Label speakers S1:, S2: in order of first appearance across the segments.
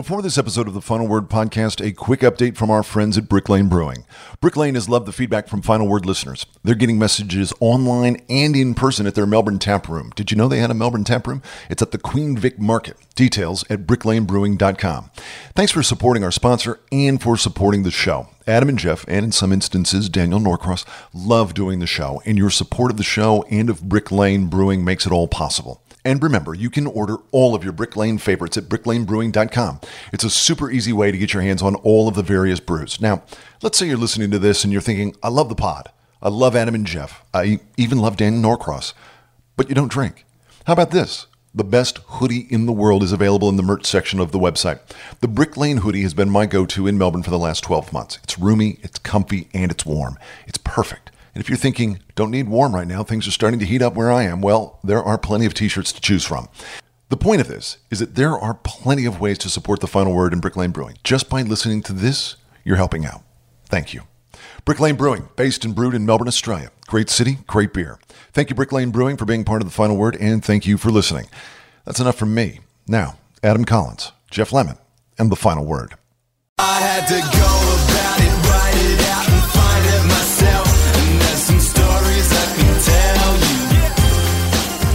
S1: Before this episode of the Final Word podcast, a quick update from our friends at Brick Lane Brewing. Brick Lane has loved the feedback from Final Word listeners. They're getting messages online and in person at their Melbourne tap room. Did you know they had a Melbourne tap room? It's at the Queen Vic Market. Details at bricklanebrewing.com. Thanks for supporting our sponsor and for supporting the show. Adam and Geoff, and in some instances, Daniel Norcross, love doing the show, and your support of the show and of Brick Lane Brewing makes it all possible. And remember, you can order all of your Brick Lane favorites at bricklanebrewing.com. It's a super easy way to get your hands on all of the various brews. Now, let's say you're listening to this and you're thinking, I love the pod. I love Adam and Geoff. I even love Dan Norcross. But you don't drink. How about this? The best hoodie in the world is available in the merch section of the website. The Brick Lane hoodie has been my go to in Melbourne for the last 12 months. It's roomy, it's comfy, and it's warm. It's perfect. And if you're thinking, don't need warm right now, things are starting to heat up where I am, well, there are plenty of t shirts to choose from. The point of this is that there are plenty of ways to support the final word in Brick Lane Brewing. Just by listening to this, you're helping out. Thank you. Brick Lane Brewing, based and brewed in Melbourne, Australia. Great city, great beer. Thank you, Brick Lane Brewing, for being part of the final word, and thank you for listening. That's enough from me. Now, Adam Collins, Geoff Lemon, and the final word.
S2: I had to go about it,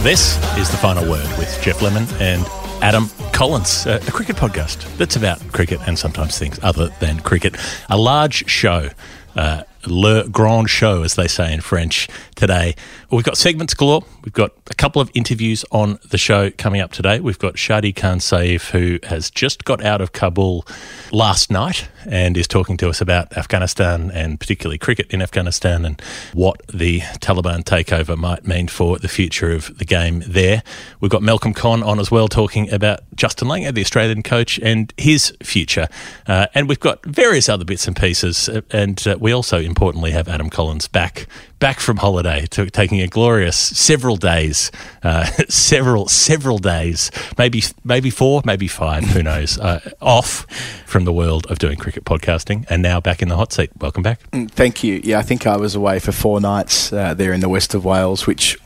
S3: This is the final word with Geoff Lemon and Adam Collins, a, cricket podcast that's about cricket and sometimes things other than cricket. A large show. Uh, Le Grand Show, as they say in French, today. We've got segments galore. We've got a couple of interviews on the show coming up today. We've got Shadi Khan Saif, who has just got out of Kabul last night and is talking to us about Afghanistan and particularly cricket in Afghanistan and what the Taliban takeover might mean for the future of the game there. We've got Malcolm Conn on as well, talking about Justin Langer, the Australian coach, and his future. Uh, and we've got various other bits and pieces. uh, And uh, we also, importantly, have Adam Collins back back from holiday, to, taking a glorious several days, uh, several several days, maybe maybe four, maybe five, who knows, uh, off from the world of doing cricket podcasting, and now back in the hot seat. Welcome back.
S4: Thank you. Yeah, I think I was away for four nights uh, there in the west of Wales, which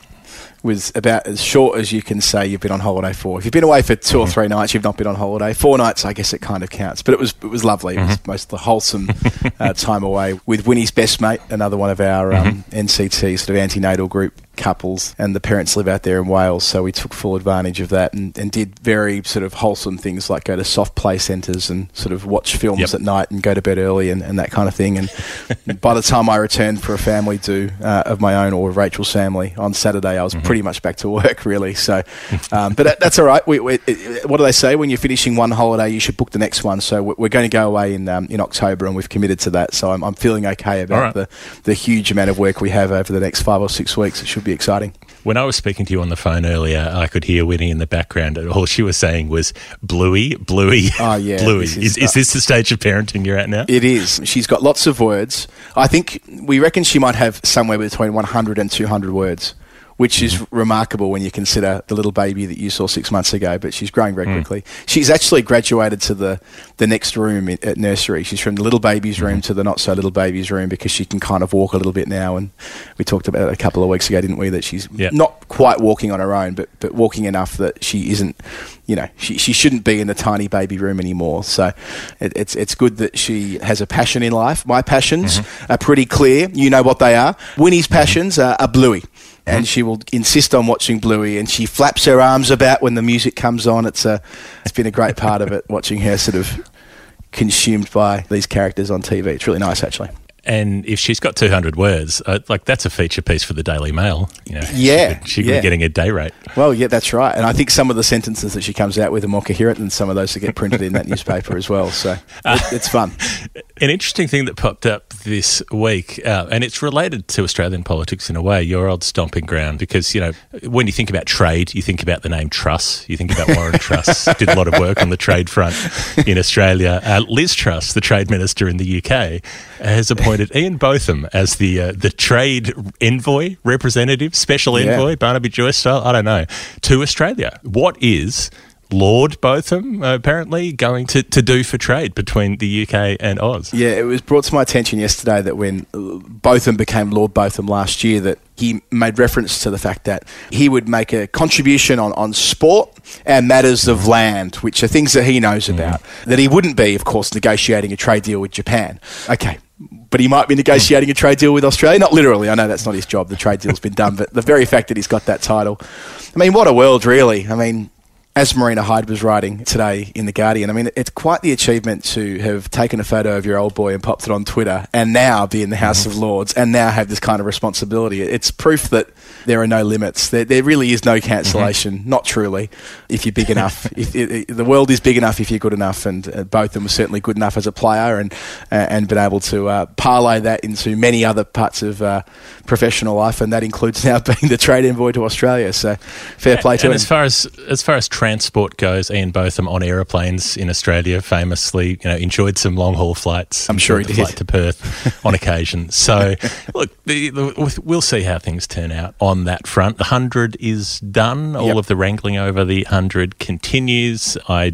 S4: was about as short as you can say you've been on holiday for. If you've been away for 2 or three nights, you've not been on holiday. Four nights, I guess it kind of counts. But it was it was lovely. It was most the wholesome uh, time away with Winnie's best mate, another one of our um, NCT sort of antenatal group couples, and the parents live out there in Wales, so we took full advantage of that and, and did very sort of wholesome things like go to soft play centres and sort of watch films
S3: Yep.
S4: at night and go to bed early and, and that kind of thing. And by the time I returned for a family do uh, of my own or Rachel's family on Saturday, I was pretty much back to work really. So, um, but that, that's all right. We, we, it, what do they say? When you're finishing one holiday, you should book the next one. So we're, going to go away in um, in October, and we've committed to that. So I'm, I'm feeling okay about
S3: right.
S4: the the huge amount of work we have over the next five or six weeks. It should be exciting.
S3: When I was speaking to you on the phone earlier, I could hear Winnie in the background, and all she was saying was "Bluey, Bluey,
S4: Oh, yeah,
S3: Bluey." Is,
S4: is-
S3: is uh, this the stage of parenting you're at now?
S4: It is. She's got lots of words. I think we reckon she might have somewhere between 100 and 200 words, which is mm-hmm. remarkable when you consider the little baby that you saw six months ago. But she's growing very mm. quickly. She's actually graduated to the, the next room at nursery. She's from the little baby's room mm-hmm. to the not so little baby's room because she can kind of walk a little bit now. And we talked about it a couple of weeks ago, didn't we? That she's
S3: Yeah.
S4: not quite walking on her own, but, but walking enough that she isn't, you know, she, she shouldn't be in the tiny baby room anymore. So it, it's, it's good that she has a passion in life. My passions mm-hmm. are pretty clear. You know what they are. Winnie's passions are, are bluey. And she will insist on watching Bluey, and she flaps her arms about when the music comes on. It's a, it's been a great part of it watching her sort of consumed by these characters on TV. It's really nice, actually.
S3: And if she's got 200 words, uh, like that's a feature piece for the Daily Mail. You know,
S4: Yeah,
S3: she could, she could
S4: yeah.
S3: be getting a day rate.
S4: Well, yeah, that's right. And I think some of the sentences that she comes out with are more coherent than some of those that get printed in that newspaper as well. So it, it's fun.
S3: An interesting thing that popped up this week, uh, and it's related to Australian politics in a way, your old stomping ground, because, you know, when you think about trade, you think about the name Truss. You think about Warren Truss, did a lot of work on the trade front in Australia. Uh, Liz Truss, the trade minister in the UK, has appointed Ian Botham as the uh, the trade envoy representative, special
S4: Yeah.
S3: envoy, Barnaby Joyce style, I don't know, to Australia. What is Lord Botham uh, apparently going to, to do for trade between the UK and Oz?
S4: Yeah, it was brought to my attention yesterday that when uh, Botham became Lord Botham last year, that he made reference to the fact that he would make a contribution on, on sport and matters of land, which are things that he knows about. That he wouldn't be, of course, negotiating a trade deal with Japan. Okay. But he might be negotiating a trade deal with Australia. Not literally. I know that's not his job. The trade deal's been done. But the very fact that he's got that title. I mean, what a world, really. I mean, as Marina Hyde was writing today in The Guardian, I mean, it's quite the achievement to have taken a photo of your old boy and popped it on Twitter and now be in the House of Lords and now have this kind of responsibility. It's proof that there are no limits. There, there really is no cancellation, not truly, if you're big enough. if, it, the world is big enough if you're good enough, and uh, both of them were certainly good enough as a player and, uh, and been able to uh, parlay that into many other parts of uh, professional life, and that includes now being the trade envoy to Australia. So fair play to
S3: and
S4: him.
S3: as far as as far as transport goes, Ian Botham on aeroplanes in Australia famously, you know, enjoyed some long haul flights.
S4: I'm sure he did.
S3: flight to Perth on occasion. So, look, the, the, we'll see how things turn out on that front. The hundred is done. All
S4: Yep.
S3: of the wrangling over the hundred continues. I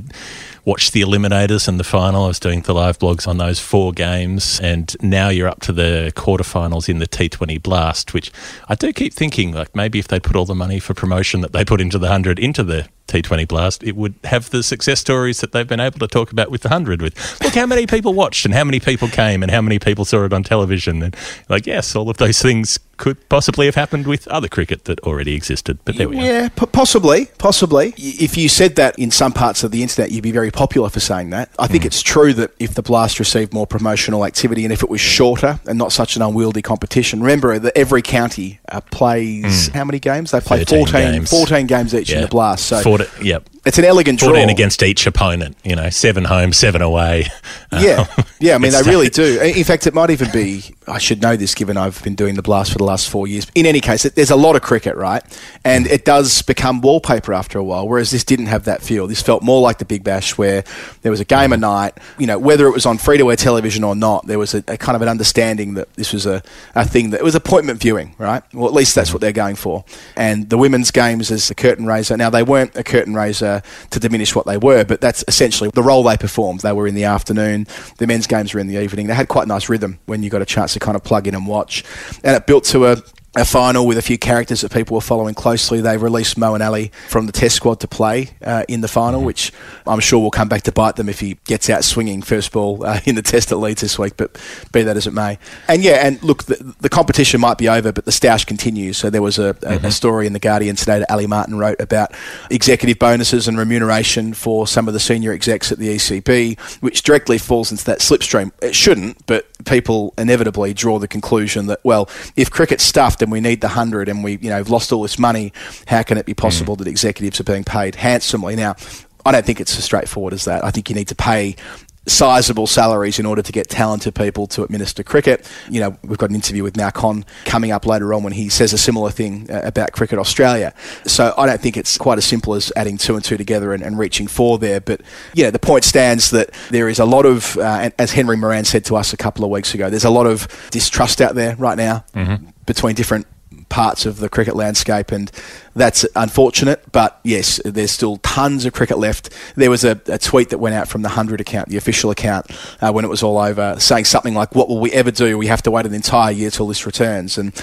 S3: watched the eliminators and the final. I was doing the live blogs on those four games, and now you're up to the quarterfinals in the T20 Blast, which I do keep thinking like maybe if they put all the money for promotion that they put into the hundred into the T20 Blast, it would have the success stories that they've been able to talk about with the hundred. With look how many people watched and how many people came and how many people saw it on television, and like yes, all of those things could possibly have happened with other cricket that already existed. But there we are.
S4: Yeah, p- possibly, possibly. If you said that in some parts of the internet, you'd be very popular for saying that. I think it's true that if the blast received more promotional activity and if it was shorter and not such an unwieldy competition, remember that every county uh, plays how many games? They play
S3: 13
S4: 14
S3: games.
S4: 14 games each in the blast. So
S3: 40, yep.
S4: It's an elegant draw.
S3: 14 against each opponent, you know, seven home, seven away.
S4: Yeah,
S3: Um,
S4: yeah. I mean, they really do. In fact, it might even be. I should know this, given I've been doing the blast for the last four years. In any case, it- there's a lot of cricket, right? And it does become wallpaper after a while. Whereas this didn't have that feel. This felt more like the Big Bash, where there was a game a night. You know, whether it was on free to air television or not, there was a, a kind of an understanding that this was a, a thing that it was appointment viewing, right? Well, at least that's what they're going for. And the women's games as a curtain raiser. Now they weren't a curtain raiser to diminish what they were, but that's essentially the role they performed. They were in the afternoon. The men's games were in the evening. They had quite a nice rhythm when you got a chance to kind of plug in and watch. And it built to a a final with a few characters that people were following closely. They released Moeen Ali from the Test squad to play uh, in the final, which I'm sure will come back to bite them if he gets out swinging first ball uh, in the Test at Leeds this week. But be that as it may, and yeah, and look, the, the competition might be over, but the stoush continues. So there was a, a, a story in the Guardian today that Ali Martin wrote about executive bonuses and remuneration for some of the senior execs at the ECB, which directly falls into that slipstream. It shouldn't, but people inevitably draw the conclusion that well, if cricket's stuffed and we need the hundred and we you know have lost all this money, how can it be possible mm. that executives are being paid handsomely? Now, I don't think it's as straightforward as that. I think you need to pay sizable salaries in order to get talented people to administer cricket. You know, we've got an interview with Mal Conn coming up later on when he says a similar thing uh, about Cricket Australia. So I don't think it's quite as simple as adding two and two together and, and reaching four there. But, you know, the point stands that there is a lot of, uh, as Henry Moeran said to us a couple of weeks ago, there's a lot of distrust out there right now between different parts of the cricket landscape, and that's unfortunate. But yes, there's still tons of cricket left. There was a, a tweet that went out from the 100 account, the official account, uh, when it was all over, saying something like, What will we ever do? We have to wait an entire year till this returns. And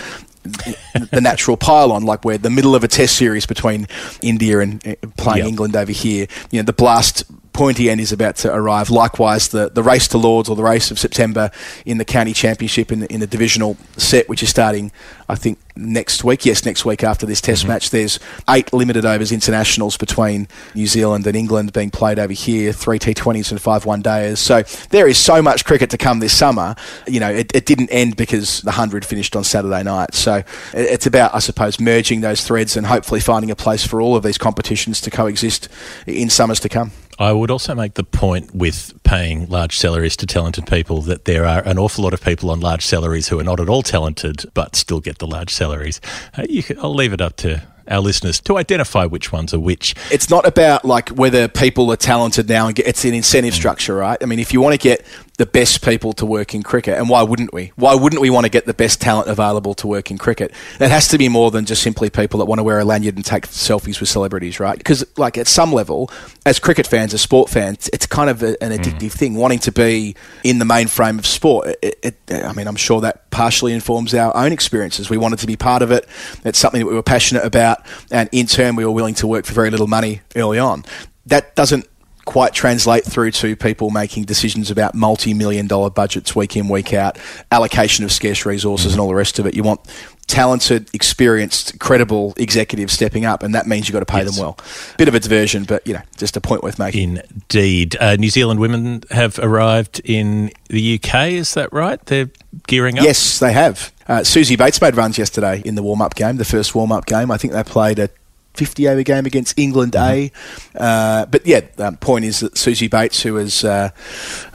S4: the natural pylon, like we're the middle of a test series between India and uh, playing
S3: Yep.
S4: England over here. You know, the blast pointy end is about to arrive. Likewise, the, the race to Lords or the race of September in the county championship in the, in the divisional set, which is starting, I think, next week. Yes, next week after this Test mm-hmm. match. There's eight limited overs internationals between New Zealand and England being played over here, three T20s and five one days. So there is so much cricket to come this summer. You know, it, it didn't end because the 100 finished on Saturday night. So it- it's about, I suppose, merging those threads and hopefully finding a place for all of these competitions to coexist in summers to come.
S3: I would also make the point with paying large salaries to talented people that there are an awful lot of people on large salaries who are not at all talented but still get the large salaries. Uh, you can, I'll leave it up to our listeners to identify which ones are which.
S4: it's not about like whether people are talented now and get, it's an incentive structure, right? I mean, if you want to get the best people to work in cricket, and why wouldn't we? Why wouldn't we want to get the best talent available to work in cricket? It has to be more than just simply people that want to wear a lanyard and take selfies with celebrities, right? Because like at some level, as cricket fans, as sport fans, it's kind of a, an mm. addictive thing, wanting to be in the mainframe of sport. It, it, I mean, I'm sure that partially informs our own experiences. We wanted to be part of it. It's something that we were passionate about, and in turn, we were willing to work for very little money early on. That doesn't quite translate through to people making decisions about multi-million dollar budgets week in week out allocation of scarce resources and all the rest of it you want talented experienced credible executives stepping up and that means you've got to pay them well bit of a diversion but you know just a point worth making
S3: Indeed. Uh, New Zealand women have arrived in the UK, is that right? They're gearing up?
S4: Yes, they have. Uh, Suzie Bates made runs yesterday in the warm up game, the first warm up game. I think they played a 50 over game against England A. Uh, but yeah, the point is that Suzie Bates, who has, uh,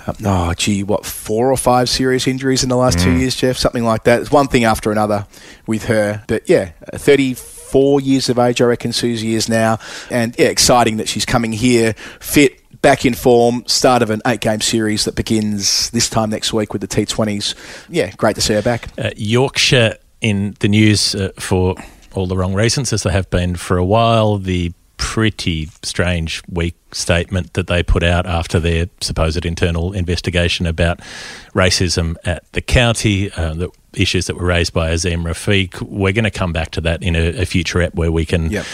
S4: uh, oh, gee, what, four or five serious injuries in the last two years, Geoff? Something like that. It's one thing after another with her. But yeah, 34 years of age, I reckon Susie is now. And yeah, exciting that she's coming here fit back in form, start of an eight game series that begins this time next week with the T20s. Yeah, great to see her back.
S3: Uh, Yorkshire in the news uh, for all the wrong reasons, as they have been for a while. The pretty strange, weak statement that they put out after their supposed internal investigation about racism at the county, uh, the issues that were raised by Azeem Rafiq. We're going to come back to that in a, a future ep where we can.
S4: Yep.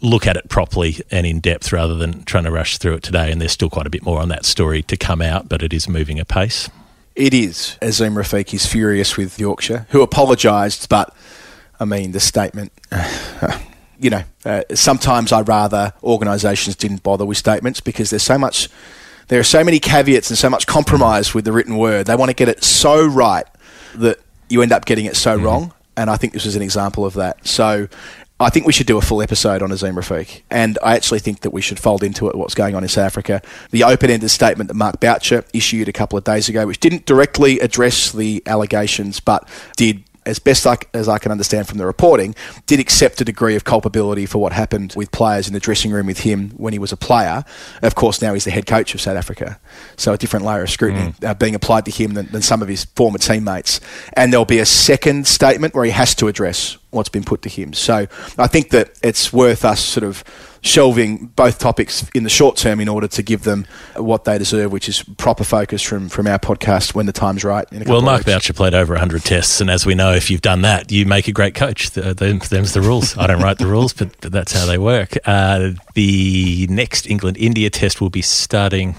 S3: Look at it properly and in depth rather than trying to rush through it today. And there's still quite a bit more on that story to come out, but it is moving apace.
S4: It is. Azeem Rafiq is furious with Yorkshire, who apologised, but I mean, the statement. you know, uh, sometimes I rather organisations didn't bother with statements because there's so much, there are so many caveats and so much compromise with the written word. They want to get it so right that you end up getting it so wrong. And I think this is an example of that. So I think we should do a full episode on Azeem Rafiq. And I actually think that we should fold into it what's going on in South Africa. The open ended statement that Mark Boucher issued a couple of days ago, which didn't directly address the allegations, but did as best I, as I can understand from the reporting, did accept a degree of culpability for what happened with players in the dressing room with him when he was a player. Of course, now he's the head coach of South Africa. So a different layer of scrutiny uh, being applied to him than, than some of his former teammates. And there'll be a second statement where he has to address what's been put to him. So I think that it's worth us sort of shelving both topics in the short term in order to give them what they deserve, which is proper focus from, from our podcast when the time's right. In a
S3: Well, Mark. Boucher played over 100 tests, and as we know, if you've done that, you make a great coach. Th- them- Them's the rules. I don't write the rules, but, but that's how they work. Uh, the next England India test will be starting,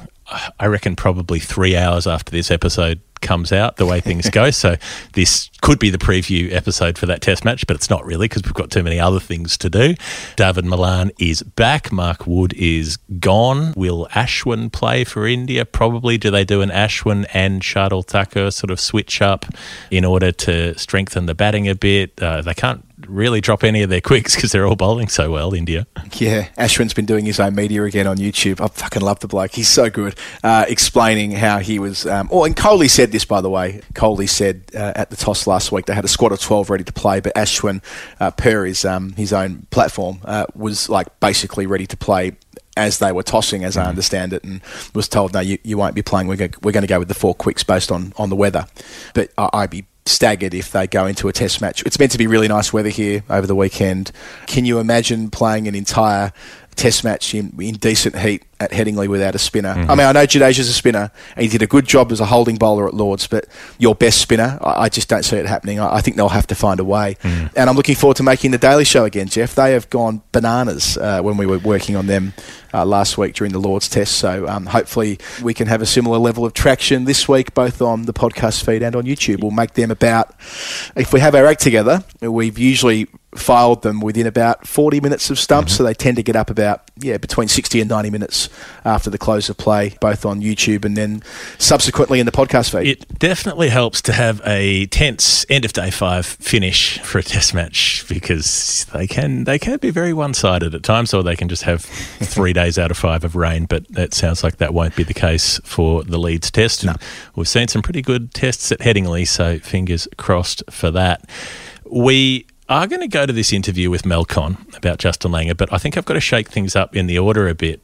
S3: I reckon, probably three hours after this episode comes out, the way things go. So this could be the preview episode for that test match, but it's not really because we've got too many other things to do. Dawid Malan is back. Mark Wood is gone. Will Ashwin play for India? Probably. Do they do an Ashwin and Shardul Thakur sort of switch up in order to strengthen the batting a bit? Uh, they can't really drop any of their quicks because they're all bowling so well, India.
S4: Yeah, Ashwin's been doing his own media again on YouTube. I fucking love the bloke. He's so good. Uh, explaining how he was. Um, oh, and Kohli said this, by the way. Kohli said uh, at the toss last week they had a squad of 12 ready to play, but Ashwin, uh, per his, um, his own platform, uh, was like basically ready to play as they were tossing, as I understand it, and was told, no, you, you won't be playing. We're, go- we're going to go with the four quicks based on, on the weather. But I, I'd be staggered if they go into a test match. It's meant to be really nice weather here over the weekend. Can you imagine playing an entire test match in, in decent heat at Headingley without a spinner. I mean, I know Jadeja's a spinner, and he did a good job as a holding bowler at Lords, but your best spinner, I, I just don't see it happening. I, I think they'll have to find a way. And I'm looking forward to making the Daily Show again, Geoff. They have gone bananas uh, when we were working on them uh, last week during the Lords Test. So um, hopefully we can have a similar level of traction this week, both on the podcast feed and on YouTube. We'll make them about, if we have our act together, we've usually filed them within about 40 minutes of stumps, so they tend to get up about, yeah, between 60 and 90 minutes after the close of play, both on YouTube and then subsequently in the podcast feed.
S3: It definitely helps to have a tense end of day five finish for a test match because they can they can be very one sided at times, or they can just have three days out of five of rain. But that sounds like that won't be the case for the Leeds test. And We've seen some pretty good tests at Headingley, so fingers crossed for that. We are going to go to this interview with Mal Conn about Justin Langer, but I think I've got to shake things up in the order a bit.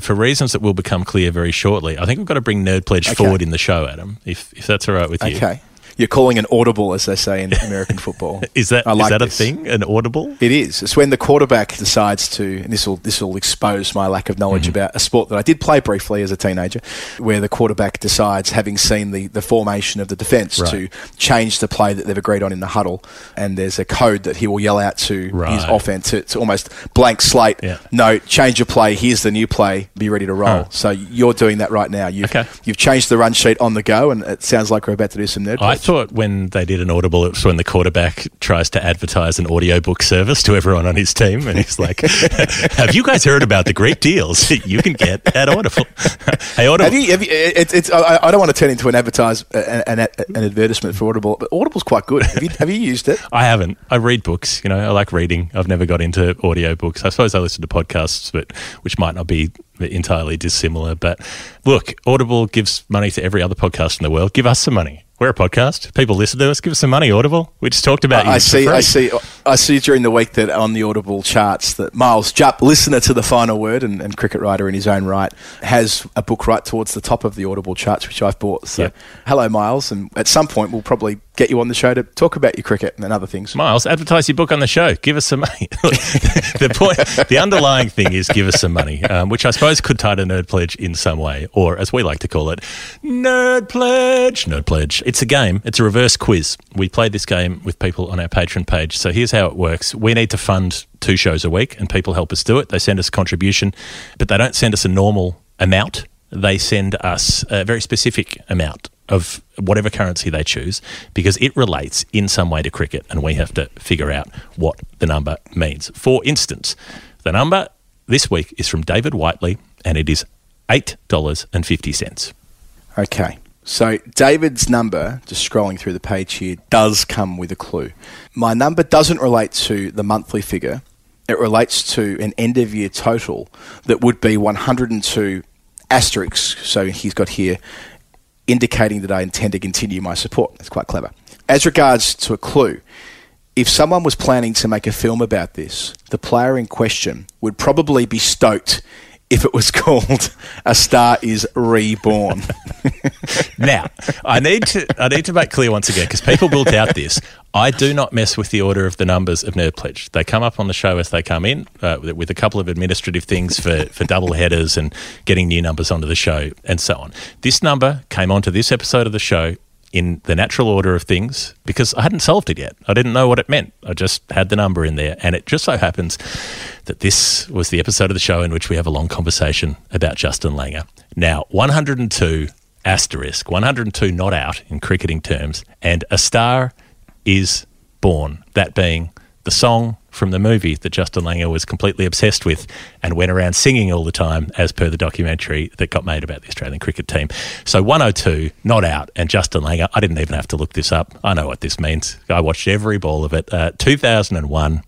S3: For reasons that will become clear very shortly, I think we've got to bring Nerd Pledge
S4: Okay.
S3: forward in the show, Adam, if, if that's all right with you.
S4: Okay. You're calling an audible, as they say in American football.
S3: Is that
S4: I
S3: is
S4: like
S3: that a
S4: this.
S3: thing? An audible?
S4: It is. It's when the quarterback decides to, and this will this will expose my lack of knowledge mm-hmm. about a sport that I did play briefly as a teenager, where the quarterback decides, having seen the, the formation of the defence,
S3: Right.
S4: to change the play that they've agreed on in the huddle, and there's a code that he will yell out to his
S3: Right.
S4: offense. It's almost blank slate.
S3: Yeah.
S4: No, change your play. Here's the new play. Be ready to roll.
S3: Huh.
S4: So you're doing that right now. You've
S3: Okay.
S4: you've changed the run sheet on the go, and it sounds like we're about to do some nerd.
S3: I
S4: pledge.
S3: thought when they did an audible, it was when the quarterback tries to advertise an audiobook service to everyone on his team, and he's like, "Have you guys heard about the great deals you can get at Audible?" hey, Audible.
S4: Have you? Have you it, it's. I, I don't want to turn into an advertise an, an, an advertisement for Audible, but Audible's quite good. Have you, have you used it?
S3: I haven't. I read books. You know, I like reading. I've never got into audiobooks. I suppose I listen to podcasts, but which might not be entirely dissimilar. But look, Audible gives money to every other podcast in the world. Give us some money. We're a podcast. People listen to us. Give us some money, Audible. We just talked about you.
S4: I see. I see. I see during the week that on the Audible charts that Miles Jupp, listener to the final word and, and cricket writer in his own right, has a book right towards the top of the Audible charts, which I've bought. So,
S3: Yep.
S4: hello, Miles, and at some point we'll probably get you on the show to talk about your cricket and other things.
S3: Miles, advertise your book on the show. Give us some money. the point, the underlying thing is give us some money, um, which I suppose could tie to Nerd Pledge in some way, or as we like to call it, Nerd Pledge. Nerd Pledge. It's a game. It's a reverse quiz. We played this game with people on our Patreon page. So here's how it works. We need to fund two shows a week, and people help us do it. They send us a contribution, but they don't send us a normal amount. They send us a very specific amount of whatever currency they choose because it relates in some way to cricket and we have to figure out what the number means. For instance, the number this week is from David Whiteley and it is $8.50.
S4: Okay. So David's number, just scrolling through the page here, does come with a clue. My number doesn't relate to the monthly figure. It relates to an end of year total that would be 102 asterisks. So he's got here indicating that I intend to continue my support. That's quite clever. As regards to a clue, if someone was planning to make a film about this, the player in question would probably be stoked if it was called A Star is Reborn.
S3: Now, I need to I need to make clear once again because people will doubt this. I do not mess with the order of the numbers of Nerd Pledge. They come up on the show as they come in, uh, with- with a couple of administrative things for, for double headers and getting new numbers onto the show and so on. This number came onto this episode of the show in the natural order of things because I hadn't solved it yet. I didn't know what it meant. I just had the number in there. And it just so happens that this was the episode of the show in which we have a long conversation about Justin Langer. Now, 102 asterisk, 102 not out in cricketing terms, and a star is born. That being the song from the movie that Justin Langer was completely obsessed with and went around singing all the time, as per the documentary that got made about the Australian cricket team. So 102, not out, and Justin Langer, I didn't even have to look this up. I know what this means. I watched every ball of it. Uh, 2001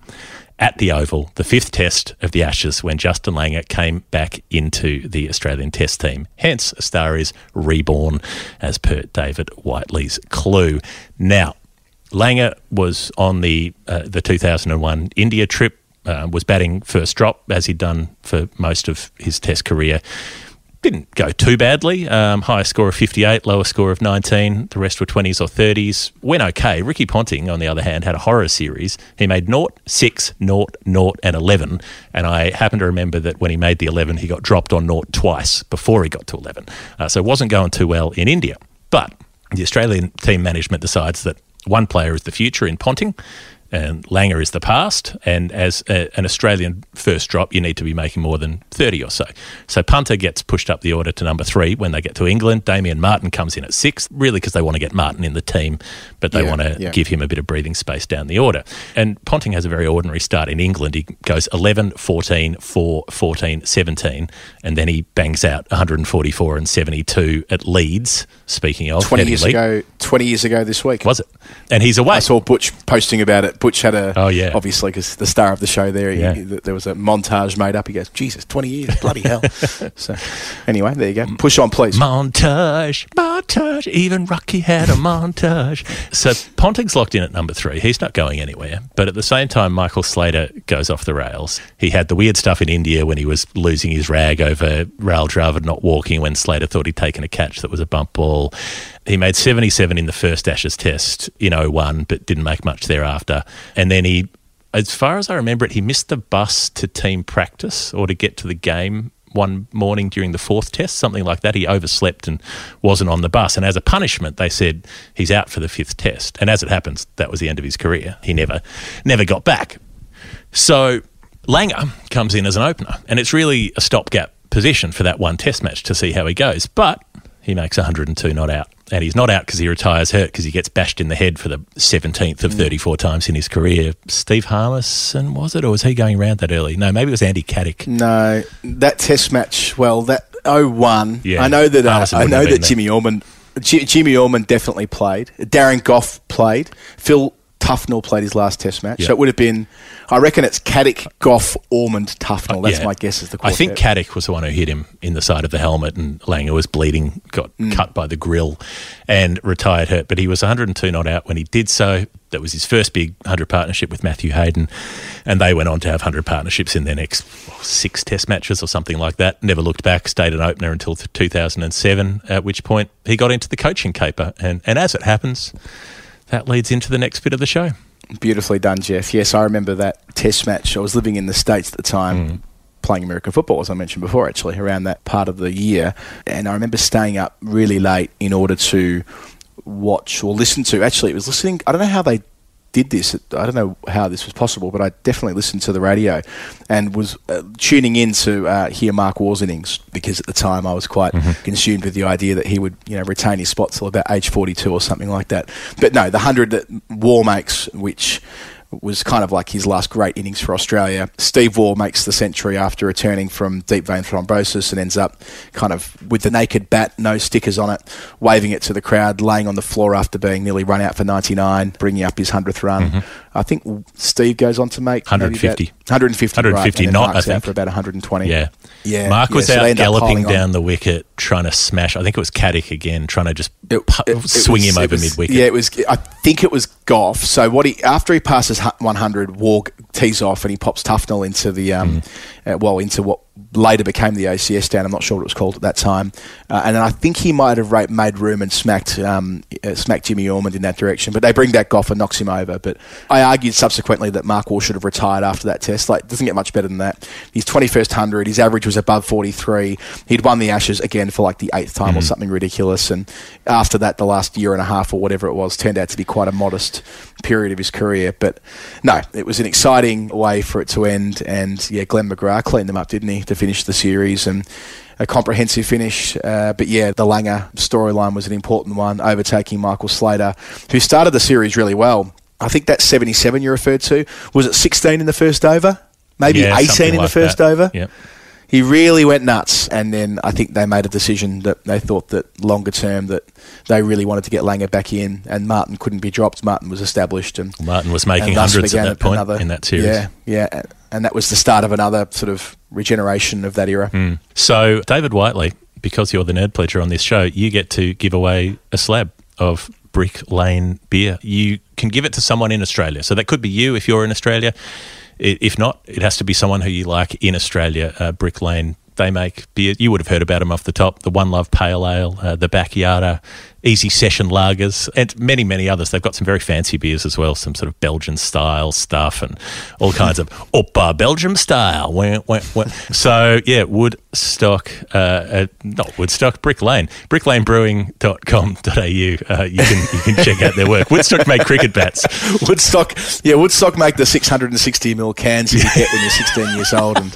S3: at the Oval, the fifth test of the Ashes, when Justin Langer came back into the Australian Test team. Hence, a star is reborn, as per David Whiteley's clue. Now, Langer was on the uh, the 2001 India trip, uh, was batting first drop as he'd done for most of his Test career. didn't go too badly. Um, highest score of 58, lowest score of 19. The rest were 20s or 30s. Went okay. Ricky Ponting, on the other hand, had a horror series. He made 0, 6, 0, 0, and 11. And I happen to remember that when he made the 11, he got dropped on 0 twice before he got to 11. Uh, so it wasn't going too well in India. But the Australian team management decides that one player is the future in Ponting and Langer is the past. And as a, an Australian first drop, you need to be making more than 30 or so. So Punter gets pushed up the order to number three when they get to England. Damien Martyn comes in at six, really because they want to get Martyn in the team, but they
S4: Yeah,
S3: want to
S4: yeah.
S3: give him a bit of breathing space down the order. And Ponting has a very ordinary start in England. He goes 11, 14, 4, 14, 17, and then he bangs out 144 and 72 at Leeds, speaking of.
S4: 20 years ago, 20 years ago this week.
S3: Was it? And he's away.
S4: I saw Butch posting about it. Butch had a,
S3: Oh, yeah.
S4: obviously, because the star of the show there,
S3: Yeah.
S4: he- there was a montage made up. He goes, Jesus, 20 years, bloody hell. so, anyway, there you go. Push on, please.
S3: Montage, montage. Even Rocky had a montage. So Ponting's locked in at number three. He's not going anywhere. But at the same time, Michael Slater goes off the rails. He had the weird stuff in India when he was losing his rag over Rahul Dravid not walking when Slater thought he'd taken a catch that was a bump ball. He made 77 in the first Ashes test in 01, but didn't make much thereafter. And then he, as far as I remember it, he missed the bus to team practice or to get to the game one morning during the fourth test, something like that. He overslept and wasn't on the bus. And as a punishment, they said he's out for the fifth test. And as it happens, that was the end of his career. He never, never got back. So Langer comes in as an opener, and it's really a stopgap position for that one test match to see how he goes. But he makes 102 not out. And he's not out because he retires hurt because he gets bashed in the head for the 17th of 34 times in his career. Steve Harmison, was it? Or was he going around that early? No, maybe it was Andy Caddick.
S4: No, that test match. Well, that 01.
S3: Yeah,
S4: I know that. Uh, I know that
S3: there.
S4: Jimmy Ormond, Ji- Jimmy Ormond definitely played. Darren Gough played. Phil Tufnell played his last test match.
S3: Yeah.
S4: So it would have been. I reckon it's Caddick, Gough, Ormond, Tufnell. That's
S3: Yeah.
S4: my guess. Is the
S3: question.
S4: I
S3: think Caddick was the one who hit him in the side of the helmet, and Langer was bleeding, got
S4: Mm.
S3: cut by the grill, and retired hurt. But he was 102 not out when he did so. That was his first big 100 partnership with Matthew Hayden, and they went on to have 100 partnerships in their next six test matches or something like that. Never looked back, stayed an opener until 2007, at which point he got into the coaching caper. And, and as it happens, that leads into the next bit of the show.
S4: Beautifully done, Geoff. Yes, I remember that test match. I was living in the States at the time.
S3: Mm.
S4: Playing American football, as I mentioned before, actually, around that part of the year. And I remember staying up really late in order to watch or listen to. Actually, it was listening. I don't know how they did this. I don't know how this was possible, but I definitely listened to the radio and was uh, tuning in to uh, hear Mark Waugh's innings because at the time I was quite consumed with the idea that he would, you know, retain his spot till about age 42 or something like that. But no, the hundred that War makes, which was kind of like his last great innings for Australia. Steve Waugh makes the century after returning from deep vein thrombosis and ends up kind of with the naked bat, no stickers on it, waving it to the crowd, laying on the floor after being nearly run out for 99, bringing up his 100th run. Mm-hmm. I think Steve goes on to make maybe
S3: 150.
S4: about 150, right,
S3: 150 not, I think.
S4: for about 120.
S3: Yeah.
S4: Yeah,
S3: Mark was
S4: so they
S3: out
S4: end up
S3: galloping
S4: piling on.
S3: down the wicket, trying to smash. I think it was Caddick again, trying to just
S4: It-
S3: pu-
S4: it- it
S3: swing
S4: was-
S3: him over mid wicket.
S4: Yeah, it was. I think it was Gough. So what he after he passes 100, Waugh tees off and he pops Tufnell into the um,
S3: Mm.
S4: uh, well into what later became the OCS stand. I'm not sure what it was called at that time. Uh, and then I think he might have ra- made room and smacked um, uh, smacked Jimmy Ormond in that direction. But they bring back Gough and knocks him over. But I argued subsequently that Mark Waugh should have retired after that test. Like doesn't get much better than that. His 21st hundred, his average was above 43. He'd won the Ashes again for like the eighth time or something ridiculous. And after that, the last year and a half or whatever it was turned out to be quite a modest period of his career. But no, it was an exciting way for it to end. And yeah, Glenn McGrath cleaned them up, didn't he, to finish the series and. A comprehensive finish, uh, but yeah, the Langer storyline was an important one, overtaking Michael Slater, who started the series really well. I think that 77 you referred to was it 16 in the first over, maybe
S3: Yeah,
S4: 18
S3: something
S4: in the first
S3: that.
S4: over.
S3: Yep.
S4: He really went nuts, and then I think they made a decision that they thought that longer term that they really wanted to get Langer back in, and Martyn couldn't be dropped. Martyn was established, and
S3: Martyn was making hundreds at that point
S4: another-
S3: in that series.
S4: Yeah, yeah, and- that was the start of another sort of regeneration of that era.
S3: Hmm. So, David Whiteley, because you're the nerd pledger on this show, you get to give away a slab of Brick Lane beer. You can give it to someone in Australia. So, that could be you if you're in Australia. If not, it has to be someone who you like in Australia. Uh, Brick Lane they make beer. You would have heard about them off the top. The One Love Pale Ale, uh, the Backyarder, Easy Session Lagers, and many, many others. They've got some very fancy beers as well, some sort of Belgian style stuff and all kinds of Oppa Belgium style. Wah, wah, wah. So, yeah, Woodstock, uh, uh, not Woodstock, Brick Lane, bricklanebrewing.com.au. Uh, you, can, you can check out their work. Woodstock make cricket bats.
S4: Woodstock, yeah, Woodstock make the 660 ml cans you get when you're 16 years old, and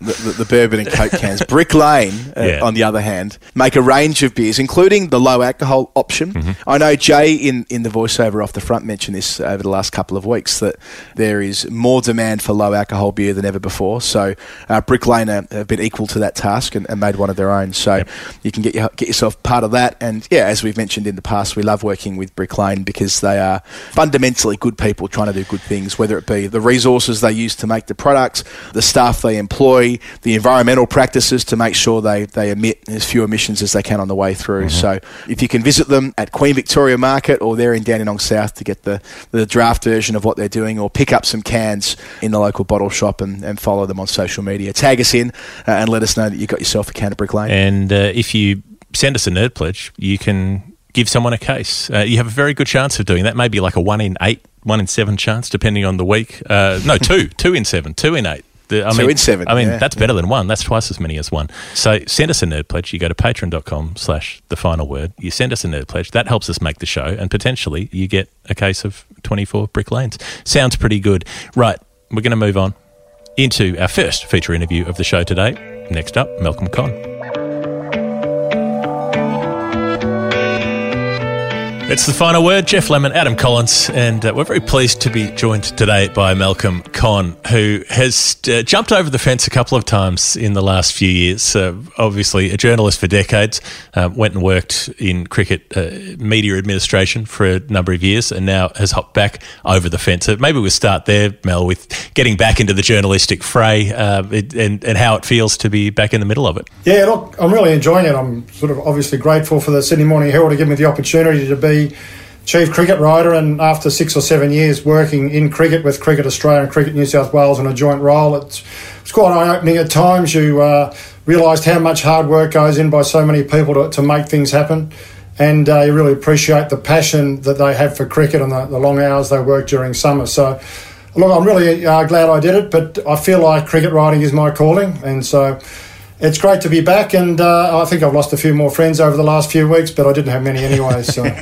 S4: the, the, the bourbon and coke cans. Brick Lane, uh,
S3: Yeah.
S4: on the other hand, make a range of beers, including the low alcohol option.
S3: Mm-hmm.
S4: I know Jay in, in the voiceover off the front mentioned this over the last couple of weeks that there is more demand for low alcohol beer than ever before. So uh, Brick Lane have been equal to that task and, and made one of their own. So you can get your, get yourself part of that. And yeah, as we've mentioned in the past, we love working with Brick Lane because they are fundamentally good people trying to do good things, whether it be the resources they use to make the products, the staff they employ, the environmental practices to make sure they, they emit as few emissions as they can on the way through. So if you can visit them at Queen Victoria Market or they're in Dandenong South to get the, the draft version of what they're doing or pick up some cans in the local bottle shop and, and follow them on social media. Tag us in uh, and let us know that you got yourself a can of Brick Lane.
S3: And uh, if you send us a nerd pledge, you can give someone a case. Uh, you have a very good chance of doing that. Maybe like a one in eight, one in seven chance, depending on the week. Uh, no, two, two in seven, two in eight. The- I
S4: Two
S3: mean,
S4: in seven,
S3: I mean,
S4: yeah,
S3: that's better than one. That's twice as many as one. So send us a nerd pledge. You go to patreon.com slash the final word. You send us a nerd pledge. That helps us make the show. And potentially you get a case of 24 brick lanes. Sounds pretty good. Right. We're going to move on into our first feature interview of the show today. Next up, Malcolm Conn. It's the final word. Geoff Lemon, Adam Collins, and uh, we're very pleased to be joined today by Malcolm Conn, who has uh, jumped over the fence a couple of times in the last few years. Uh, obviously, a journalist for decades, uh, went and worked in cricket uh, media administration for a number of years, and now has hopped back over the fence. Maybe we'll start there, Mal, with getting back into the journalistic fray uh, it, and, and how it feels to be back in the middle of it.
S5: Yeah, look, I'm really enjoying it. I'm sort of obviously grateful for the Sydney Morning Herald to give me the opportunity to be chief cricket writer. And after six or seven years working in cricket with Cricket Australia and Cricket New South Wales in a joint role, it's, it's quite eye opening at times. You uh, realise how much hard work goes in by so many people to, to make things happen. And uh, you really appreciate the passion that they have for cricket and the, the long hours they work during summer. So, look, I'm really uh, glad I did it, but I feel like cricket writing is my calling. And so it's great to be back, and uh, I think I've lost a few more friends over the last few weeks, but I didn't have many anyway. So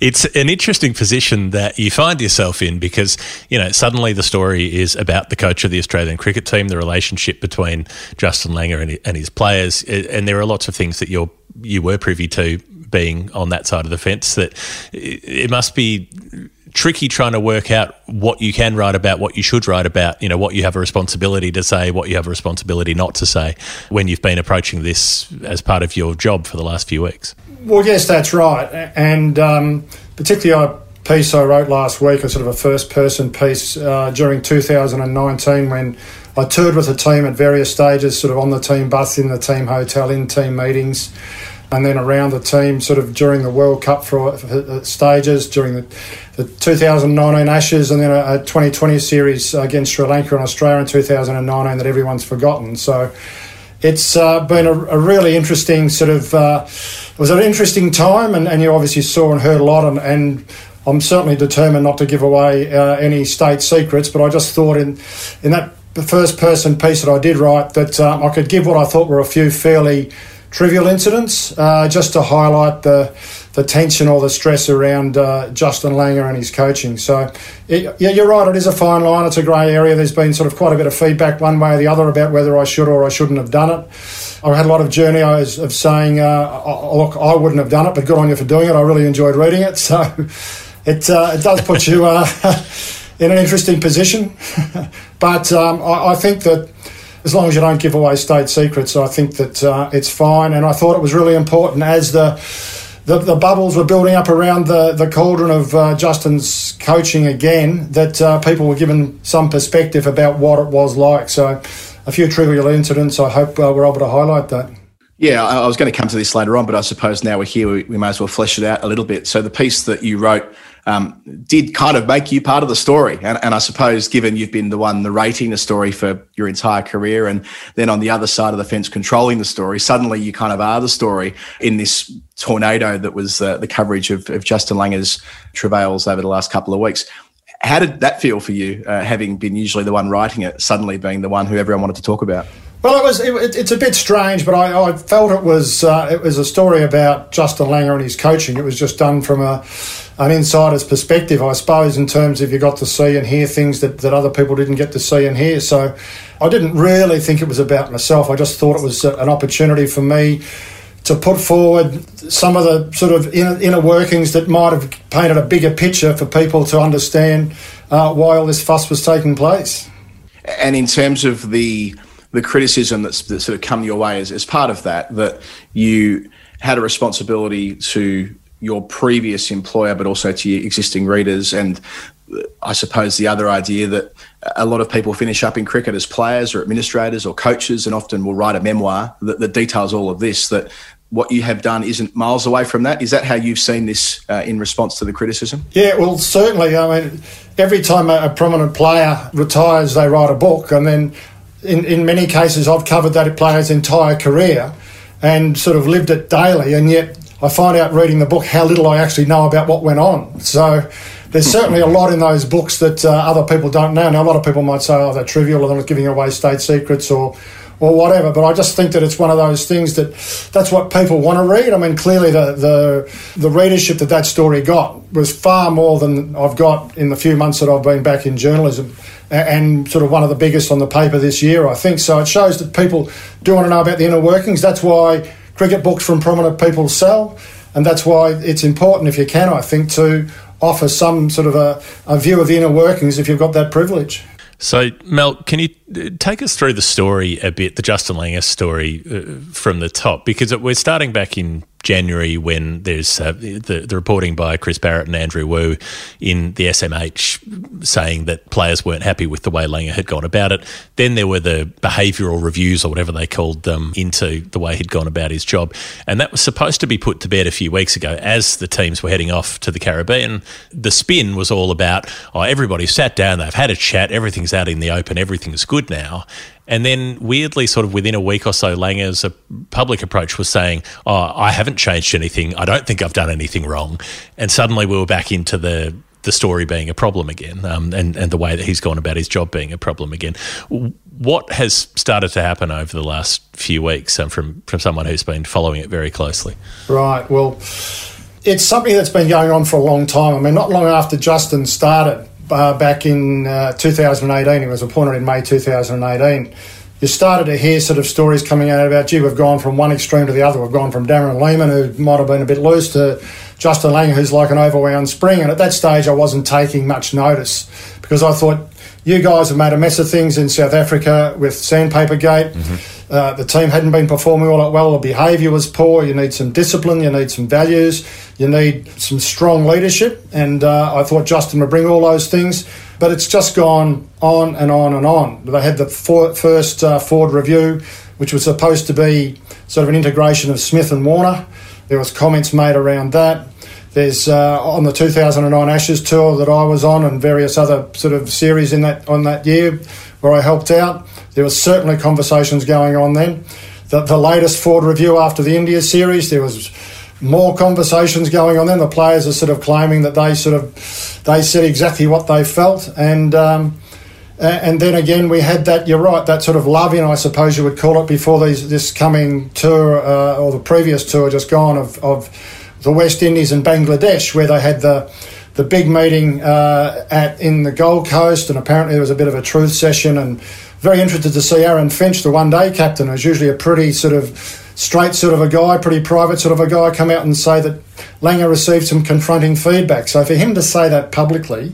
S3: it's an interesting position that you find yourself in because you know suddenly the story is about the coach of the Australian cricket team, the relationship between Justin Langer and, and his players, and there are lots of things that you're you were privy to being on that side of the fence. That it must be tricky trying to work out what you can write about, what you should write about, you know, what you have a responsibility to say, what you have a responsibility not to say when you've been approaching this as part of your job for the last few weeks.
S5: Well, yes, that's right. And um, particularly a piece I wrote last week, a sort of a first person piece uh, during 2019 when I toured with the team at various stages, sort of on the team bus, in the team hotel, in team meetings, and then around the team sort of during the World Cup for, for stages, during the, the 2019 Ashes, and then a, a 2020 series against Sri Lanka and Australia in 2019 that everyone's forgotten. So it's uh, been a, a, really interesting sort of uh, it was an interesting time and, and, you obviously saw and heard a lot and, and I'm certainly determined not to give away uh, any state secrets but I just thought in in that first person piece that I did write that um, I could give what I thought were a few fairly trivial incidents uh, just to highlight the the tension or the stress around uh, Justin Langer and his coaching. So, it, yeah, you're right. It is a fine line. It's a grey area. There's been sort of quite a bit of feedback one way or the other about whether I should or I shouldn't have done it. I had a lot of journeys of saying, uh, "Look, I wouldn't have done it, but good on you for doing it. I really enjoyed reading it." So, it uh, it does put you uh, in an interesting position. but um, I, I think that as long as you don't give away state secrets, I think that uh, it's fine. And I thought it was really important as the the, the bubbles were building up around the, the cauldron of uh, Justin's coaching again, that uh, people were given some perspective about what it was like. So, a few trivial incidents, I hope uh, we're able to highlight that.
S4: Yeah, I was going to come to this later on, but I suppose now we're here, we, we may as well flesh it out a little bit. So the piece that you wrote um, did kind of make you part of the story, and, and I suppose given you've been the one narrating the story for your entire career, and then on the other side of the fence controlling the story, suddenly you kind of are the story in this tornado that was uh, the coverage of, of Justin Langer's travails over the last couple of weeks. How did that feel for you, uh, having been usually the one writing it, suddenly being the one who everyone wanted to talk about?
S5: Well, it was. It, it's a bit strange, but I, I felt it was. Uh, it was a story about Justin Langer and his coaching. It was just done from a an insider's perspective, I suppose, in terms of you got to see and hear things that, that other people didn't get to see and hear. So, I didn't really think it was about myself. I just thought it was a- an opportunity for me to put forward some of the sort of inner, inner workings that might have painted a bigger picture for people to understand uh, why all this fuss was taking place.
S4: And in terms of the the criticism that's, that's sort of come your way as, as part of that, that you had a responsibility to your previous employer, but also to your existing readers, and I suppose the other idea that a lot of people finish up in cricket as players or administrators or coaches, and often will write a memoir that, that details all of this. That what you have done isn't miles away from that. Is that how you've seen this uh, in response to the criticism?
S5: Yeah, well, certainly. I mean, every time a prominent player retires, they write a book, and then in, in many cases, I've covered that player's entire career and sort of lived it daily, and yet I find out reading the book how little I actually know about what went on. So there's certainly a lot in those books that uh, other people don't know. Now, a lot of people might say, oh, they're trivial or they're not giving away state secrets or or whatever. But I just think that it's one of those things that that's what people want to read. I mean, clearly the the, the readership that that story got was far more than I've got in the few months that I've been back in journalism, and sort of one of the biggest on the paper this year, I think. So it shows that people do want to know about the inner workings. That's why cricket books from prominent people sell, and that's why it's important, if you can, I think, to offer some sort of a, a view of the inner workings if you've got that privilege.
S3: So, Mal, can you uh, take us through the story a bit, the Justin Langer story uh, from the top? Because we're starting back in January when there's uh, the, the reporting by Chris Barrett and Andrew Wu in the SMH saying that players weren't happy with the way Langer had gone about it. Then there were the behavioural reviews or whatever they called them into the way he'd gone about his job. And that was supposed to be put to bed a few weeks ago as the teams were heading off to the Caribbean. The spin was all about, oh, everybody sat down, they've had a chat, everything's out in the open, everything's good now. And then, weirdly, sort of within a week or so, Langer's public approach was saying, "Oh, I haven't changed anything. I don't think I've done anything wrong." And suddenly, we were back into the the story being a problem again, um, and and the way that he's gone about his job being a problem again. What has started to happen over the last few weeks um, from from someone who's been following it very closely?
S5: Right. Well, it's something that's been going on for a long time. I mean, not long after Justin started, uh, back in uh, 2018, he was appointed in May 2018. You started to hear sort of stories coming out about, gee, we've gone from one extreme to the other. We've gone from Darren Lehmann, who might have been a bit loose, to Justin Langer, who's like an overwound spring. And at that stage, I wasn't taking much notice because I thought, you guys have made a mess of things in South Africa with Sandpaper Gate. Uh, the team hadn't been performing all that well. The behaviour was poor. You need some discipline. You need some values. You need some strong leadership. And uh, I thought Justin would bring all those things. But it's just gone on and on and on. They had the for- first uh, Ford review, which was supposed to be sort of an integration of Smith and Warner. There was comments made around that. There's uh, on the 2009 Ashes tour that I was on, and various other sort of series in that on that year where I helped out. There was certainly conversations going on then. The, the latest Ford review after the India series, there was more conversations going on then. The players are sort of claiming that they sort of they said exactly what they felt, and um, and then again we had that. You're right, that sort of love-in, I suppose you would call it, before these this coming tour uh, or the previous tour just gone of, of the West Indies and Bangladesh, where they had the the big meeting uh, at in the Gold Coast, and apparently there was a bit of a truth session. And very interested to see Aaron Finch, the one-day captain, who's usually a pretty sort of straight sort of a guy, pretty private sort of a guy, come out and say that Langer received some confronting feedback. So for him to say that publicly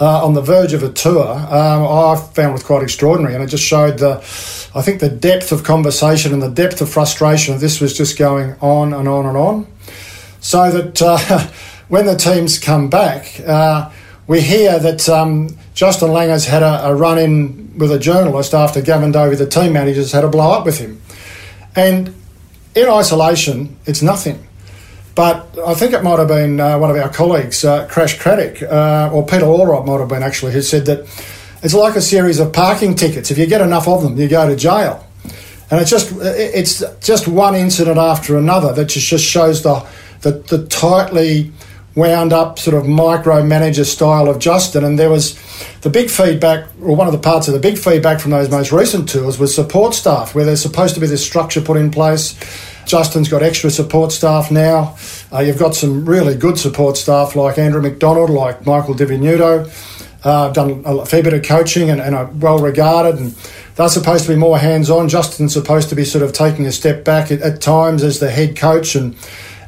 S5: uh, on the verge of a tour, um, I found was quite extraordinary, and it just showed the, I think, the depth of conversation and the depth of frustration this was just going on and on and on so that uh, when the teams come back, uh, we hear that um, Justin Langer's had a, a run in with a journalist after Gavin Dovey, the team manager's had a blow up with him. And in isolation, it's nothing. But I think it might have been uh, one of our colleagues, uh, Crash Craddock, uh, or Peter Allrop might have been actually, who said that it's like a series of parking tickets. If you get enough of them, you go to jail. And it's just it's just one incident after another that just shows the the, the tightly wound up sort of micromanager style of Justin. And there was the big feedback, or one of the parts of the big feedback from those most recent tours was support staff, where there's supposed to be this structure put in place. Justin's got extra support staff now. Uh, you've got some really good support staff like Andrew McDonald, like Michael Di Venuto. Uh, done a fair bit of coaching and, and are well regarded. And they're supposed to be more hands on. Justin's supposed to be sort of taking a step back at, at times as the head coach and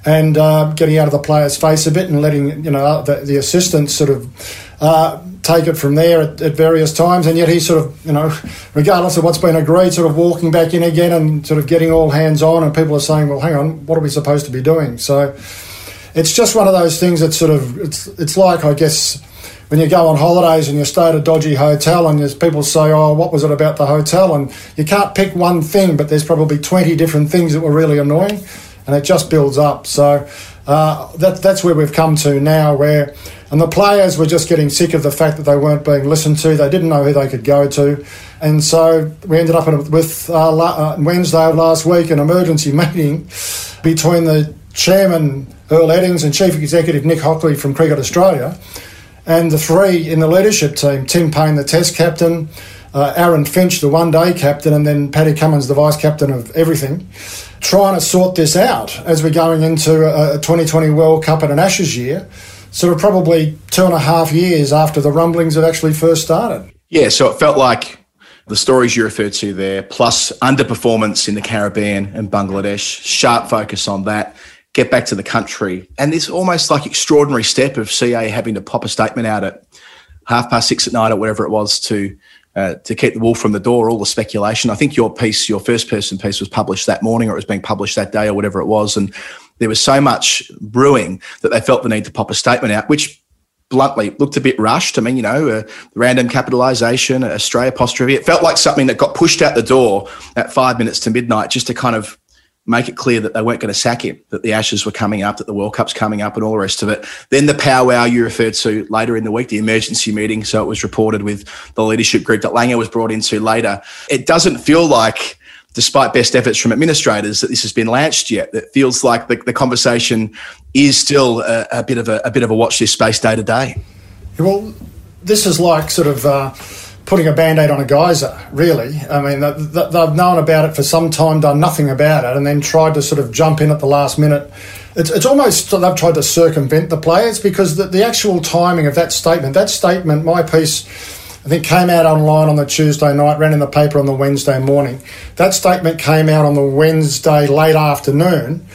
S5: and uh, getting out of the player's face a bit and letting you know the, the assistants sort of uh, take it from there at, at, various times. And yet he's sort of you know, regardless of what's been agreed, sort of walking back in again and sort of getting all hands on. And people are saying, well, hang on, what are we supposed to be doing? So it's just one of those things that sort of it's it's like I guess when you go on holidays and you stay at a dodgy hotel and there's people say, oh, what was it about the hotel? And you can't pick one thing, but there's probably 20 different things that were really annoying and it just builds up. So uh, that, that's where we've come to now where, and the players were just getting sick of the fact that they weren't being listened to. They didn't know who they could go to. And so we ended up with uh, Wednesday of last week an emergency meeting between the chairman, Earl Eddings, and chief executive Nick Hockley from Cricket Australia and the three in the leadership team Tim Paine, the test captain, uh, Aaron Finch, the one day captain, and then Paddy Cummins, the vice captain of everything, trying to sort this out as we're going into a, a 2020 World Cup and an Ashes year, sort of probably two and a half years after the rumblings had actually first started.
S4: Yeah, so it felt like the stories you referred to there, plus underperformance in the Caribbean and Bangladesh, sharp focus on that get back to the country. And this almost like extraordinary step of CA having to pop a statement out at half past six at night or whatever it was to uh, to keep the wool from the door, all the speculation. I think your piece, your first person piece, was published that morning or it was being published that day or whatever it was. And there was so much brewing that they felt the need to pop a statement out, which bluntly looked a bit rushed. I mean, you know, uh, random capitalisation, Australia apostrophe. It felt like something that got pushed out the door at five minutes to midnight just to kind of make it clear that they weren't going to sack him, that the Ashes were coming up, that the World Cup's coming up, and all the rest of it. Then the powwow you referred to later in the week, the emergency meeting. So it was reported with the leadership group that Langer was brought into later. It doesn't feel like, despite best efforts from administrators, that this has been launched yet. It feels like the, the conversation is still a, a bit of a, a, bit of a watch this space day to day.
S5: Well, this is like sort of. Uh putting a band-aid on a geyser really i mean they've known about it for some time done nothing about it and then tried to sort of jump in at the last minute it's, it's almost they've tried to circumvent the players because the, the actual timing of that statement that statement my piece I think came out online on the Tuesday night, ran in the paper on the Wednesday morning. That statement came out on the Wednesday late afternoon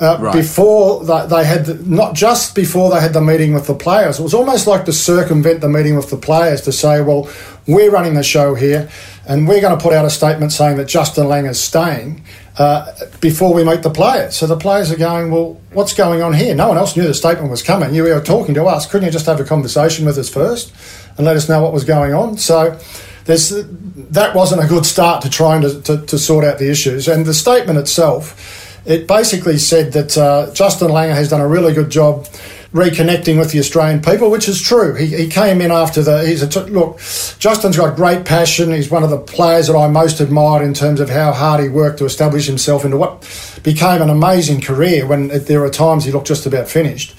S5: uh, right. before the, they had the, not just before they had the meeting with the players. It was almost like to circumvent the meeting with the players to say, "Well, we're running the show here, and we're going to put out a statement saying that Justin Lang is staying." Uh, before we meet the players. So the players are going, well, what's going on here? No one else knew the statement was coming. You were talking to us. Couldn't you just have a conversation with us first and let us know what was going on? So there's, that wasn't a good start to trying to, to, to sort out the issues. And the statement itself, it basically said that uh, Justin Langer has done a really good job reconnecting with the Australian people, which is true. He, he came in after the. He's look. Justin's got great passion. He's one of the players that I most admired in terms of how hard he worked to establish himself into what became an amazing career. When there were times he looked just about finished.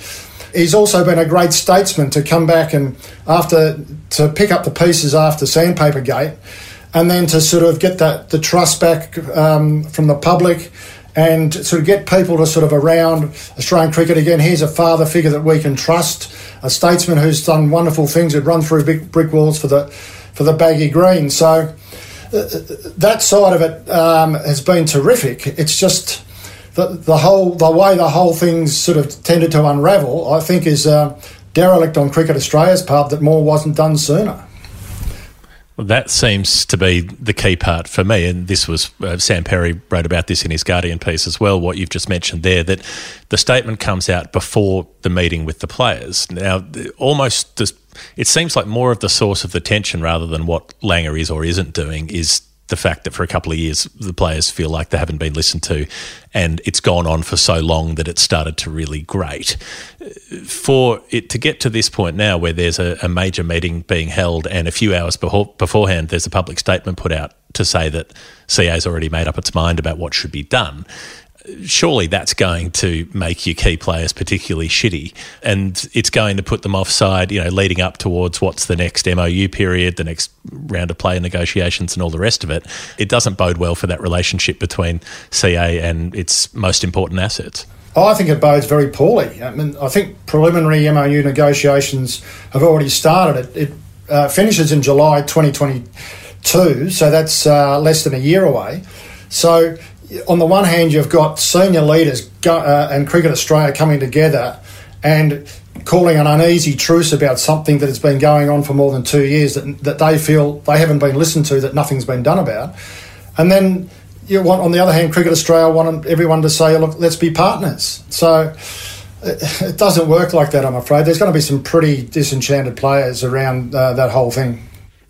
S5: He's also been a great statesman to come back and after to pick up the pieces after Sandpaper Gate, and then to sort of get that the trust back um, from the public and of get people to sort of around Australian cricket again. Here's a father figure that we can trust, a statesman who's done wonderful things, who'd run through big brick walls for the for the baggy green. So uh, that side of it um, has been terrific. It's just the, the whole the way the whole thing's sort of tended to unravel. I think is uh, derelict on Cricket Australia's part that more wasn't done sooner.
S3: That seems to be the key part for me. And this was uh, Sam Perry wrote about this in his Guardian piece as well. What you've just mentioned there, that the statement comes out before the meeting with the players. Now, almost this, it seems like more of the source of the tension rather than what Langer is or isn't doing is the fact that for a couple of years the players feel like they haven't been listened to and it's gone on for so long that it started to really grate. For it to get to this point now where there's a, a major meeting being held and a few hours before, beforehand there's a public statement put out to say that CA's already made up its mind about what should be done, surely that's going to make your key players particularly shitty and it's going to put them offside you know leading up towards what's the next MOU period the next round of player negotiations and all the rest of it it doesn't bode well for that relationship between CA and its most important assets
S5: I think it bodes very poorly. I mean, I think preliminary MOU negotiations have already started. It, it uh, finishes in July 2022, so that's uh, less than a year away. So on the one hand, you've got senior leaders go, uh, and Cricket Australia coming together and calling an uneasy truce about something that has been going on for more than two years that, that they feel they haven't been listened to, that nothing's been done about. And then you want, on the other hand, Cricket Australia want everyone to say, look, let's be partners. So it, it doesn't work like that, I'm afraid. There's going to be some pretty disenchanted players around uh, that whole thing.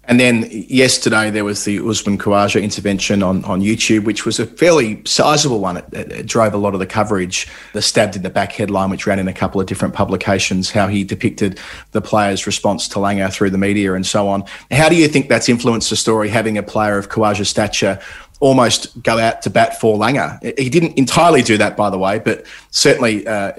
S4: And then yesterday there was the Usman Khawaja intervention on, on YouTube, which was a fairly sizable one. It, it, it, drove a lot of the coverage. The stabbed in the back headline, which ran in a couple of different publications, how he depicted the player's response to Langer through the media and so on. How do you think that's influenced the story, having a player of Khawaja's stature almost go out to bat for Langer. He didn't entirely do that, by the way, but certainly uh,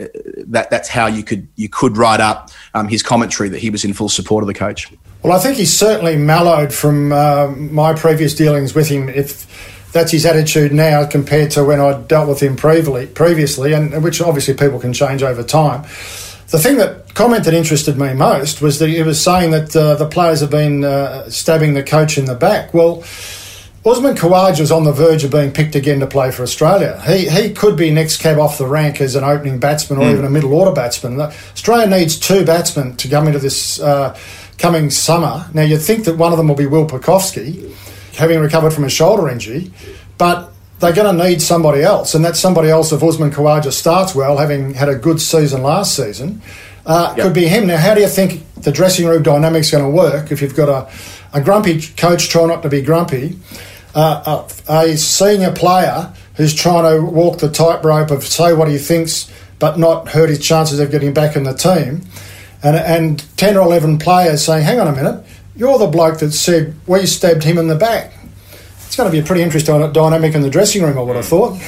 S4: that that's how you could you could write up um, his commentary that he was in full support of the coach.
S5: Well, I think he's certainly mellowed from uh, my previous dealings with him. If that's his attitude now compared to when I dealt with him previously, previously, and which obviously people can change over time. The thing that comment that interested me most was that he was saying that uh, the players have been uh, stabbing the coach in the back. Well, Usman Khawaja is on the verge of being picked again to play for Australia. He he could be next cab off the rank as an opening batsman or mm. even a middle order batsman. Australia needs two batsmen to come into this uh, coming summer. Now you'd think that one of them will be Will Pucovski, having recovered from a shoulder injury, but they're going to need somebody else, and that somebody else if Usman Khawaja starts well, having had a good season last season. Uh, yep. Could be him. Now, how do you think the dressing room dynamic's going to work if you've got a, a grumpy coach trying not to be grumpy, uh, a, a, senior player who's trying to walk the tightrope of say what he thinks but not hurt his chances of getting back in the team, and, and 10 or 11 players saying, hang on a minute, you're the bloke that said we stabbed him in the back. It's going to be a pretty interesting dynamic in the dressing room, I would have thought.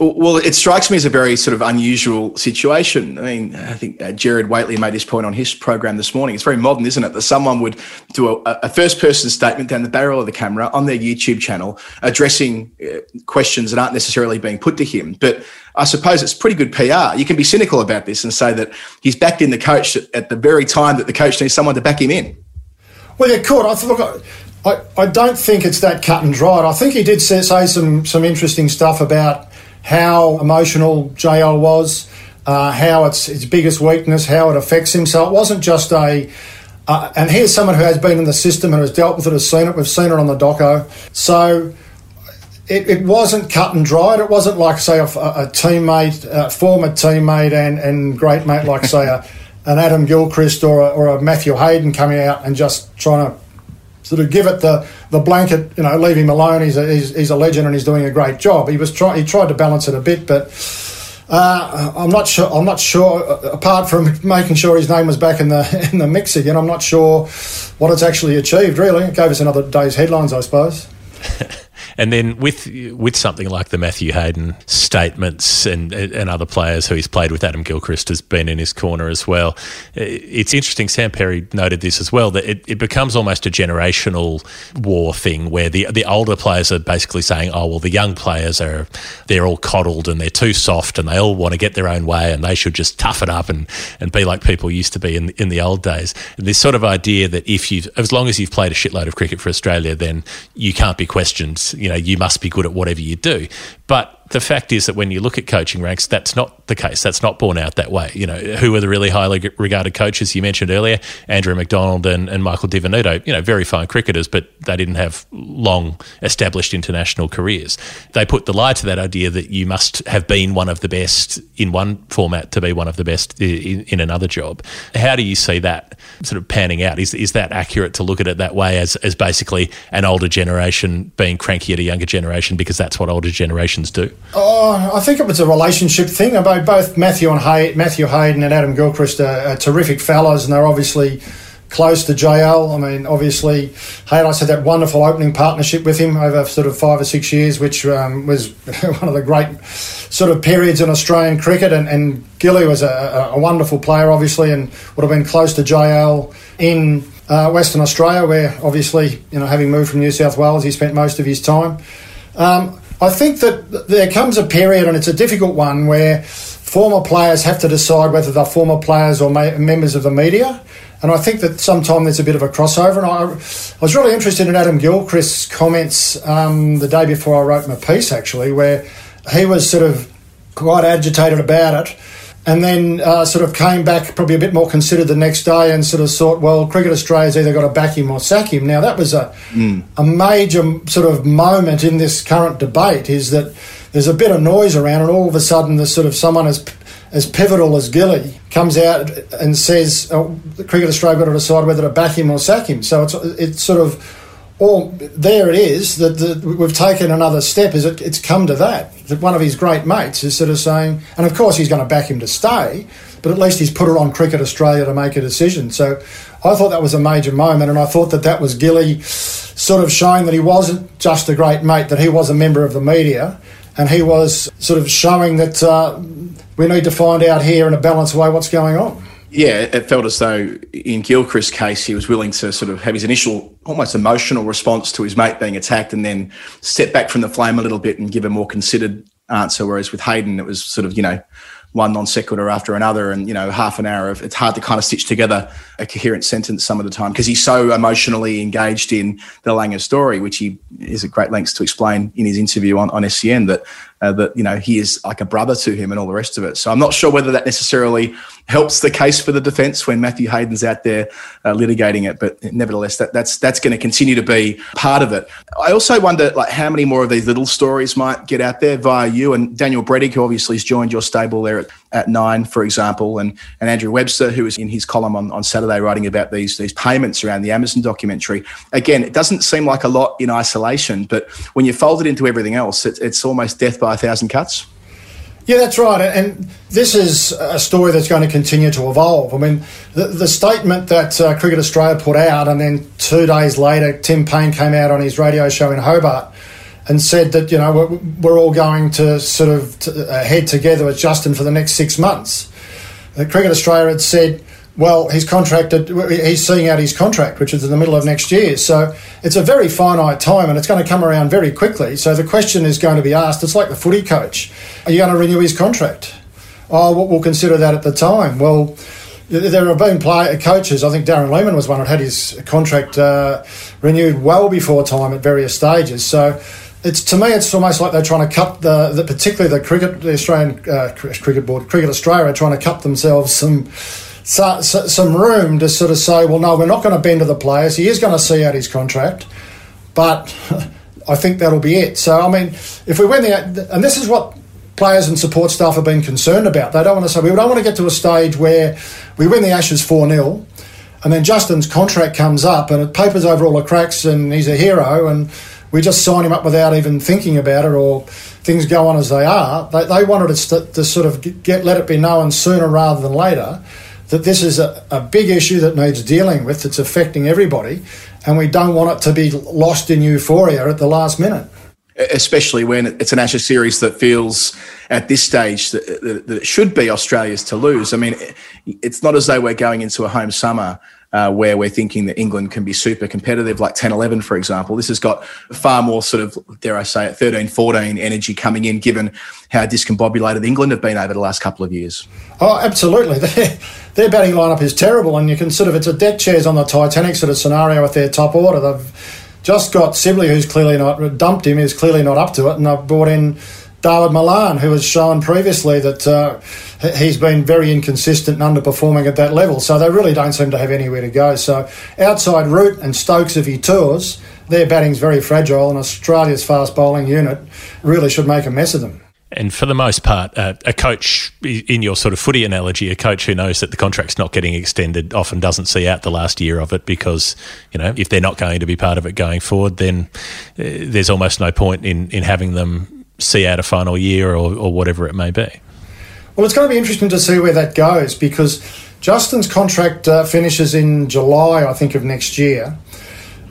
S4: Well, it strikes me as a very sort of unusual situation. I mean, I think uh, Gerard Whateley made this point on his program this morning. It's very modern, isn't it? That someone would do a, a first person statement down the barrel of the camera on their YouTube channel addressing uh, questions that aren't necessarily being put to him. But I suppose it's pretty good PR. You can be cynical about this and say that he's backed in the coach at the very time that the coach needs someone to back him in.
S5: Well, you could. I look, I, I don't think it's that cut and dried. I think he did say, say some, some interesting stuff about how emotional JL was, uh, how it's its biggest weakness, how it affects him. So it wasn't just a. Uh, and here's someone who has been in the system and has dealt with it, has seen it. We've seen it on the doco. So it, it wasn't cut and dried. It wasn't like, say, a, a teammate, a former teammate, and, and great mate like, say, a, an Adam Gilchrist or a, or a Matthew Hayden coming out and just trying to sort of give it the, the blanket, you know, leave him alone. He's a, he's, he's a legend and he's doing a great job. He was try, he tried to balance it a bit, but uh, I'm not sure. I'm not sure. Uh, apart from making sure his name was back in the in the mix again, I'm not sure what it's actually achieved. Really, it gave us another day's headlines, I suppose.
S3: And then with with something like the Matthew Hayden statements and and other players who he's played with, Adam Gilchrist has been in his corner as well. It's interesting. Sam Perry noted this as well that it, it becomes almost a generational war thing where the the older players are basically saying, "Oh well, the young players are they're all coddled and they're too soft and they all want to get their own way and they should just tough it up and and be like people used to be in in the old days." And this sort of idea that if you as long as you've played a shitload of cricket for Australia, then you can't be questioned. You know, you must be good at whatever you do. But The fact is that when you look at coaching ranks, that's not the case. That's not borne out that way. You know, who are the really highly regarded coaches you mentioned earlier? Andrew McDonald and, and Michael Di Venuto, you know, very fine cricketers, but they didn't have long established international careers. They put the lie to that idea that you must have been one of the best in one format to be one of the best in, in another job. How do you see that sort of panning out? Is, is that accurate to look at it that way as, as basically an older generation being cranky at a younger generation because that's what older generations do?
S5: Oh, I think it was a relationship thing. About both Matthew and Hay- Matthew Hayden and Adam Gilchrist are, are terrific fellows, and they're obviously close to JL. I mean, obviously, Haydos had that wonderful opening partnership with him over sort of five or six years, which um, was one of the great sort of periods in Australian cricket. And, and Gilly was a, a, wonderful player, obviously, and would have been close to JL in uh, Western Australia, where obviously, you know, having moved from New South Wales, he spent most of his time. Um, I think that there comes a period, and it's a difficult one, where former players have to decide whether they're former players or ma- members of the media. And I think that sometimes there's a bit of a crossover. And I, I was really interested in Adam Gilchrist's comments um, the day before I wrote my piece, actually, where he was sort of quite agitated about it. And then uh, sort of came back probably a bit more considered the next day and sort of thought, well, Cricket Australia's either got to back him or sack him. Now, that was a, mm. a major sort of moment in this current debate is that there's a bit of noise around and all of a sudden there's sort of someone as as pivotal as Gilly comes out and says oh, Cricket Australia got to decide whether to back him or sack him. So it's it's sort of all there. It is that the, we've taken another step. Is it, it's come to that that one of his great mates is sort of saying, and of course he's going to back him to stay, but at least he's put it on Cricket Australia to make a decision. So I thought that was a major moment, and I thought that that was Gilly sort of showing that he wasn't just a great mate, that he was a member of the media and he was sort of showing that uh, we need to find out here in a balanced way what's going on.
S4: Yeah, it felt as though in Gilchrist's case, he was willing to sort of have his initial, almost emotional response to his mate being attacked and then step back from the flame a little bit and give a more considered answer. Whereas with Hayden, it was sort of, you know, one non sequitur after another and you know half an hour of it's hard to kind of stitch together a coherent sentence some of the time because he's so emotionally engaged in the Langer story which he is at great lengths to explain in his interview on, on SEN that uh, that you know he is like a brother to him and all the rest of it. So I'm not sure whether that necessarily helps the case for the defence when Matthew Hayden's out there uh, litigating it but nevertheless that, that's that's going to continue to be part of it. I also wonder like how many more of these little stories might get out there via you and Daniel Brettig who obviously has joined your stable there at, at nine, for example, and, and Andrew Webster, who was in his column on, on Saturday writing about these, these payments around the Amazon documentary. Again, it doesn't seem like a lot in isolation, but when you fold it into everything else, it, it's almost death by a thousand cuts.
S5: Yeah, that's right. And this is a story that's going to continue to evolve. I mean, the, the statement that uh, Cricket Australia put out, and then two days later, Tim Paine came out on his radio show in Hobart and said that you know we're, we're all going to sort of uh, head together with Justin for the next six months. Uh, Cricket Australia had said, well, he's contracted. He's seeing out his contract, which is in the middle of next year. So it's a very finite time, and it's going to come around very quickly. So the question is going to be asked. It's like the footy coach: Are you going to renew his contract? Oh, we'll consider that at the time. Well there have been play, coaches. I think Darren Lehmann was one that had his contract uh, renewed well before time at various stages. So it's to me, it's almost like they're trying to cut the, the particularly the cricket, the Australian uh, cricket board, Cricket Australia, are trying to cut themselves some so, so, some room to sort of say, well, no, we're not going to bend to the players. He is going to see out his contract, but I think that'll be it. So, I mean, if we win the and this is what players and support staff have been concerned about. They don't want to say we don't want to get to a stage where we win the Ashes four 0 and then Justin's contract comes up and it papers over all the cracks and he's a hero and we just sign him up without even thinking about it or things go on as they are. They, they wanted us to, to, sort of get let it be known sooner rather than later that this is a, a big issue that needs dealing with. It's affecting everybody, and we don't want it to be lost in euphoria at the last minute.
S4: Especially when it's an Ashes series that feels at this stage that, that, that it should be Australia's to lose. I mean, it's not as though we're going into a home summer uh, where we're thinking that England can be super competitive, like 10 11, for example. This has got far more sort of, dare I say it, 13 14 energy coming in, given how discombobulated England have been over the last couple of years.
S5: Oh, absolutely. Their, batting lineup is terrible, and you can sort of, it's a deck chairs on the Titanic sort of scenario with their top order. They've just got Sibley, who's clearly not, dumped him, is clearly not up to it, and they've brought in Dawid Malan, who has shown previously that uh, he- he's been very inconsistent and underperforming at that level. So they really don't seem to have anywhere to go. So outside Root and Stokes, if he tours, their batting's very fragile, and Australia's fast bowling unit really should make a mess of them.
S3: And for the most part, uh, a coach, in your sort of footy analogy, a coach who knows that the contract's not getting extended often doesn't see out the last year of it because, you know, if they're not going to be part of it going forward, then uh, there's almost no point in, in having them see out a final year or, or whatever it may be.
S5: Well, it's going to be interesting to see where that goes because Justin's contract uh, finishes in July, I think, of next year.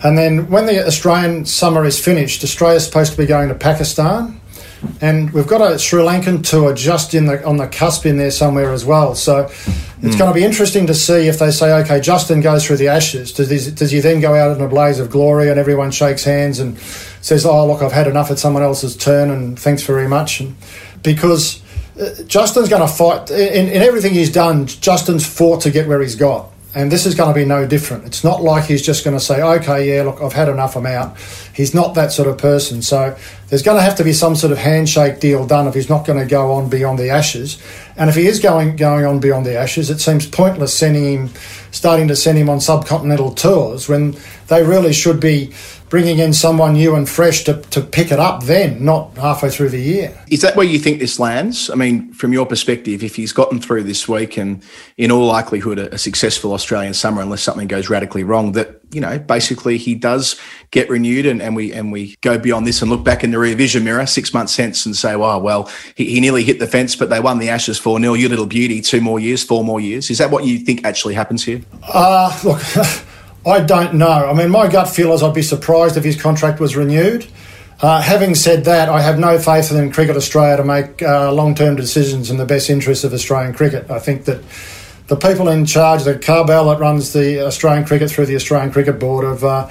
S5: And then when the Australian summer is finished, Australia's supposed to be going to Pakistan. And we've got a Sri Lankan tour just in the on the cusp in there somewhere as well. So it's going to be interesting to see if they say, okay, Justin goes through the Ashes. Does, he- does he then go out in a blaze of glory and everyone shakes hands and says, oh, look, I've had enough. It's someone else's turn and thanks very much. And because uh, Justin's going to fight in, in everything he's done. Justin's fought to get where he's got, and this is going to be no different. It's not like he's just going to say, "Okay, yeah, look, I've had enough. I'm out." He's not that sort of person. So there's going to have to be some sort of handshake deal done if he's not going to go on beyond the Ashes. And if he is going going on beyond the Ashes, it seems pointless sending him, starting to send him on subcontinental tours when they really should be bringing in someone new and fresh to, to pick it up then, not halfway through the year.
S6: Is that where you think this lands? I mean, from your perspective, if he's gotten through this week and in all likelihood a, a successful Australian summer, unless something goes radically wrong, that you know basically he does get renewed and, and we and we go beyond this and look back in the rear vision mirror six months hence and say, wow, well he, he nearly hit the fence, but they won the Ashes four 0 You little beauty, two more years, four more years. Is that what you think actually happens here?
S5: Uh, look, I don't know. I mean, my gut feel is I'd be surprised if his contract was renewed. Uh, having said that, I have no faith in Cricket Australia to make uh, long term decisions in the best interests of Australian cricket. I think that the people in charge, the cabal that runs the Australian cricket through the Australian Cricket Board, have, uh,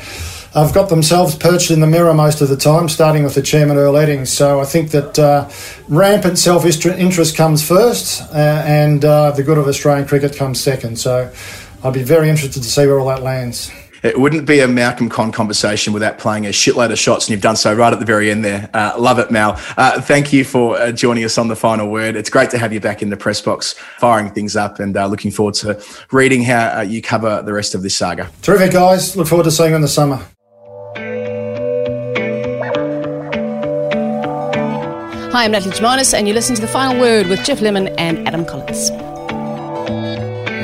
S5: have got themselves perched in the mirror most of the time, starting with the chairman, Earl Eddings. So I think that uh, rampant self interest comes first, uh, and uh, the good of Australian cricket comes second. So I'd be very interested to see where all that lands.
S6: It wouldn't be a Malcolm Conn conversation without playing a shitload of shots, and you've done so right at the very end there. Uh, love it, Mal. Uh, thank you for uh, joining us on the final word. It's great to have you back in the press box, firing things up, and uh, looking forward to reading how uh, you cover the rest of this saga.
S5: Terrific, guys. Look forward to seeing you in the summer.
S7: Hi, I'm Natalie Germanos, and you listen to The Final Word with Geoff Lemon and Adam Collins.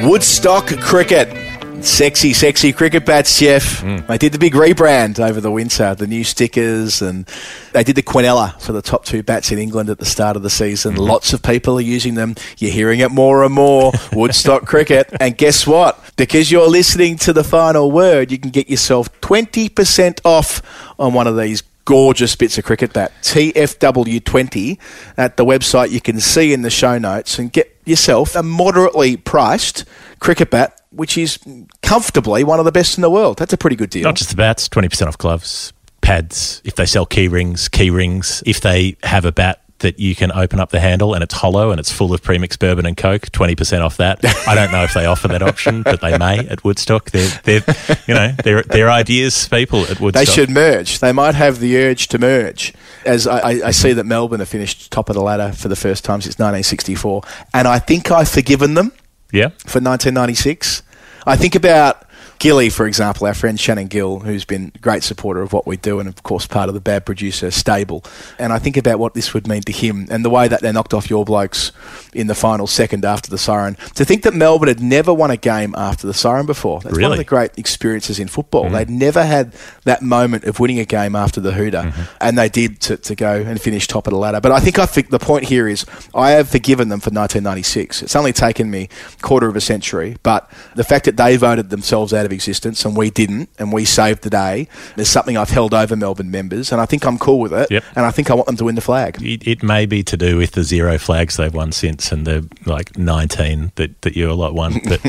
S4: Woodstock Cricket. Sexy, sexy cricket bats, Geoff. Mm. They did the big rebrand over the winter, the new stickers, and they did the Quinella for the top two bats in England at the start of the season. Mm-hmm. Lots of people are using them. You're hearing it more and more. Woodstock Cricket. And guess what? Because you're listening to the final word, you can get yourself 20% off on one of these gorgeous bits of cricket bat. TFW20 at the website you can see in the show notes and get yourself a moderately priced cricket bat, which is comfortably one of the best in the world. That's a pretty good deal.
S3: Not just the bats, 20% off gloves, pads, if they sell key rings, key rings, if they have a bat that you can open up the handle and it's hollow and it's full of premix bourbon and coke 20% off that i don't know if they offer that option but they may at woodstock they're, they're you know they're, they're ideas people at woodstock
S4: They should merge. They might have the urge to merge. As I, I- see that Melbourne have finished top of the ladder for the first time since 1964, and I think I've forgiven them
S3: yeah
S4: for 1996. I think about Gilly, for example, our friend Shannon Gill, who's been a great supporter of what we do and, of course, part of the Bad Producer stable. And I think about what this would mean to him and the way that they knocked off your blokes in the final second after the siren. To think that Melbourne had never won a game after the siren before. That's one of the great experiences in football. Mm-hmm. They'd never had that moment of winning a game after the Hooter, mm-hmm. and they did to, to go and finish top of the ladder. But I think I think the point here is I have forgiven them for 1996. It's only taken me quarter of a century, but the fact that they voted themselves out of existence and we didn't, and we saved the day, is something I've held over Melbourne members, and I think I'm cool with it.
S3: Yep.
S4: And I think I want them to win the flag.
S3: it, it may be to do with the zero flags they've won since and the like 19 that, that you a lot won but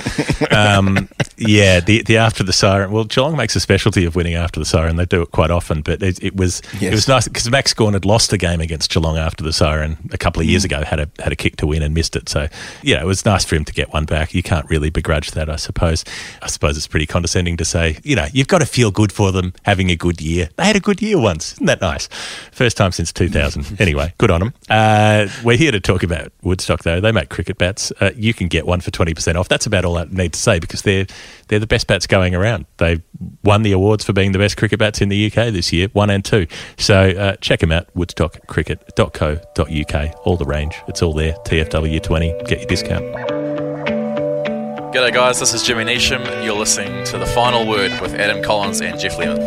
S3: um, yeah, the the after the siren. Well, Geelong makes a specialty of winning after the siren. They do it quite often, but it, it was it was nice because Max Gawn had lost a game against Geelong after the siren a couple of years
S4: Mm.
S3: ago. Had a had a kick to win and missed it. So yeah, it was nice for him to get one back. You can't really begrudge that, I suppose. I suppose it's pretty condescending to say, you know, you've got to feel good for them having a good year. They had a good year once, isn't that nice? First time since 2000. anyway, good on them. Uh, we're here to talk about Woodstock though. They make cricket bats. Uh, you can get one for 20% off. That's about all I need to say because they're they're the best bats going around. They won the awards for being the best cricket bats in the UK this year, one and two. So uh, check them out, woodstockcricket.co.uk. All the range, it's all there. TFW20, get your discount.
S8: G'day guys, this is Jimmy Neesham. You're listening to The Final Word with Adam Collins and Geoff Lemon.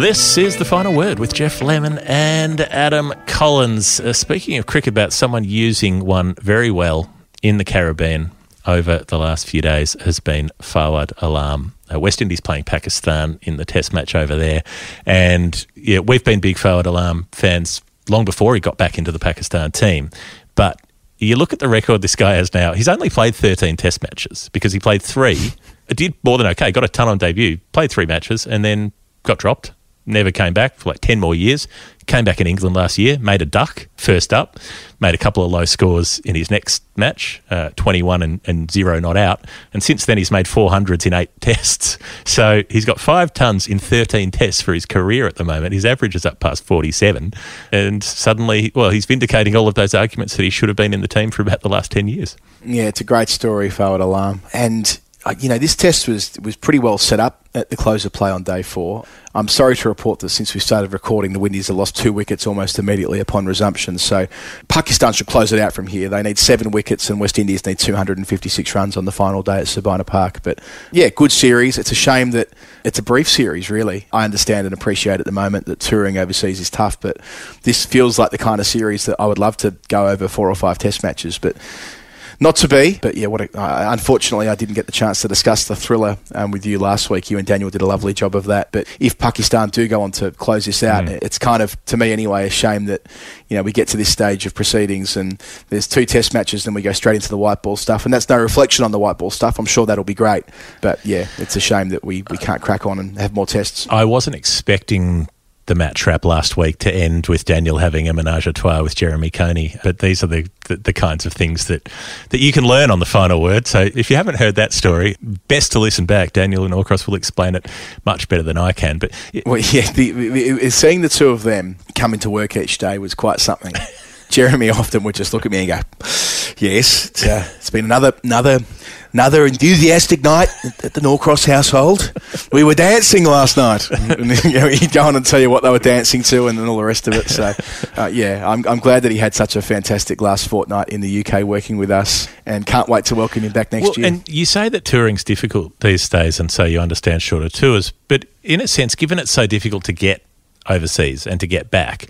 S3: This is the final word with Geoff Lemon and Adam Collins. Uh, speaking of cricket bats, someone using one very well in the Caribbean over the last few days has been Fawad Alam. Uh, West Indies playing Pakistan in the Test match over there, and yeah, we've been big Fawad Alam fans long before he got back into the Pakistan team, but. You look at the record this guy has now. He's only played 13 test matches because he played three. Did more than okay. Got a ton on debut. Played three matches and then got dropped. Never came back for like 10 more years. Came back in England last year, made a duck first up, made a couple of low scores in his next match, uh, 21 and, and zero not out. And since then, he's made 400s in eight tests. So he's got five tons in 13 tests for his career at the moment. His average is up past 47. And suddenly, well, he's vindicating all of those arguments that he should have been in the team for about the last 10 years.
S4: Yeah, it's a great story, Fawad Alam. And, you know, this test was, was pretty well set up at the close of play on day four. I'm sorry to report that since we started recording, the Windies have lost two wickets almost immediately upon resumption. So Pakistan should close it out from here. They need seven wickets, and West Indies need 256 runs on the final day at Sabina Park. But yeah, good series. It's a shame that it's a brief series, really. I understand and appreciate at the moment that touring overseas is tough, but this feels like the kind of series that I would love to go over four or five test matches. But not to be, but yeah, what a, uh, unfortunately I didn't get the chance to discuss the thriller um, with you last week. You and Daniel did a lovely job of that. But if Pakistan do go on to close this out, it's kind of, to me anyway, a shame that you know we get to this stage of proceedings and there's two test matches, then we go straight into the white ball stuff, and that's no reflection on the white ball stuff. I'm sure that'll be great, but yeah, it's a shame that we, we can't crack on and have more tests.
S3: I wasn't expecting the Matt Trap last week to end with Daniel having a menage a trois with Jeremy Coney. But these are the, the, the kinds of things that, that you can learn on the final word. So if you haven't heard that story, best to listen back. Daniel and Norcross will explain it much better than I can. But
S4: Well, yeah, the, the, seeing the two of them come into work each day was quite something. Jeremy often would just look at me and go, "Yes, it's, uh, it's been another another another enthusiastic night at the Norcross household. We were dancing last night. And, you know, he'd go on and tell you what they were dancing to and then all the rest of it. So, uh, yeah, I'm, I'm glad that he had such a fantastic last fortnight in the UK working with us, and can't wait to welcome him back next
S3: Well,
S4: year.
S3: and you say that touring's difficult these days, and so you understand shorter tours. But in a sense, given it's so difficult to get overseas and to get back,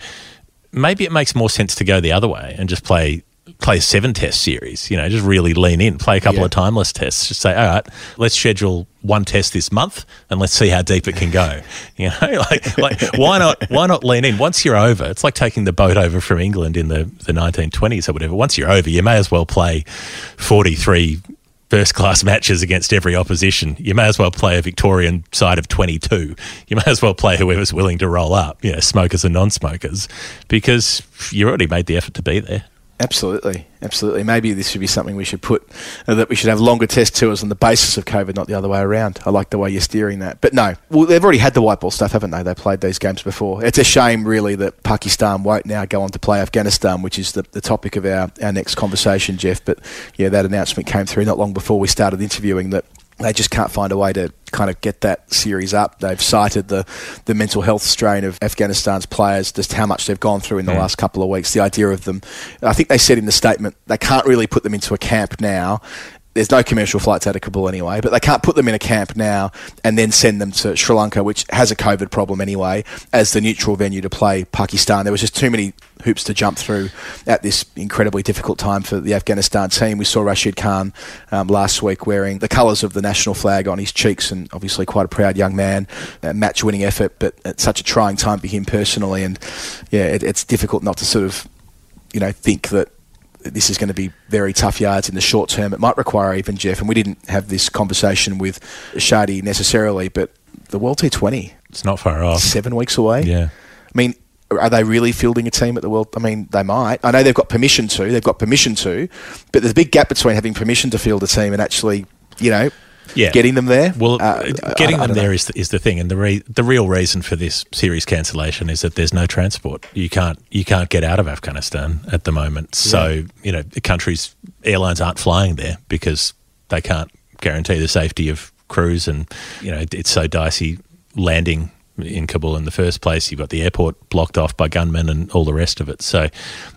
S3: maybe it makes more sense to go the other way and just play play a seven test series. You know, just really lean in, play a couple
S4: Yeah.
S3: of timeless tests. Just say, all right, let's schedule one test this month and let's see how deep it can go. You know, like like why not why not lean in once you're over? It's like taking the boat over from England in the the 1920s or whatever. Once you're over, you may as well play 43 first class matches against every opposition. You may as well play a Victorian side of 22. You may as well play whoever's willing to roll up, you know, smokers and non smokers, because you already made the effort to be there.
S4: Absolutely, absolutely. Maybe this should be something we should put uh, that we should have longer test tours on the basis of COVID, not the other way around. I like the way you're steering that. But no, well, they've already had the white ball stuff, haven't they? They played these games before. It's a shame, really, that Pakistan won't now go on to play Afghanistan, which is the, the topic of our, our next conversation, Geoff. But yeah, that announcement came through not long before we started interviewing that they just can't find a way to kind of get that series up. They've cited the, the mental health strain of Afghanistan's players, just how much they've gone through in the hmm. last couple of weeks. The idea of them, I think they said in the statement, they can't really put them into a camp now. There's no commercial flights out of Kabul anyway, but they can't put them in a camp now and then send them to Sri Lanka, which has a COVID problem anyway, as the neutral venue to play Pakistan. There was just too many hoops to jump through at this incredibly difficult time for the Afghanistan team. We saw Rashid Khan um, last week wearing the colours of the national flag on his cheeks, and obviously quite a proud young man. A match-winning effort, but at such a trying time for him personally, and yeah, it, it's difficult not to sort of, you know, think that this is going to be very tough yards in the short term. It might require even Geoff, and we didn't have this conversation with Shadi necessarily, but the World T20
S3: It's not far off.
S4: seven weeks away.
S3: Yeah.
S4: I mean, are they really fielding a team at the World? I mean, they might. I know they've got permission to. They've got permission to, but there's a big gap between having permission to field a team and actually, you know,
S3: Yeah.
S4: getting them there.
S3: Well,
S4: Uh,
S3: getting
S4: I
S3: them
S4: know.
S3: there is the, is the thing, and the re- the real reason for this series cancellation is that there's no transport. You can't you can't get out of Afghanistan at the moment. So you know the country's airlines aren't flying there because they can't guarantee the safety of crews, and you know it's so dicey landing in Kabul in the first place. You've got the airport blocked off by gunmen and all the rest of it. So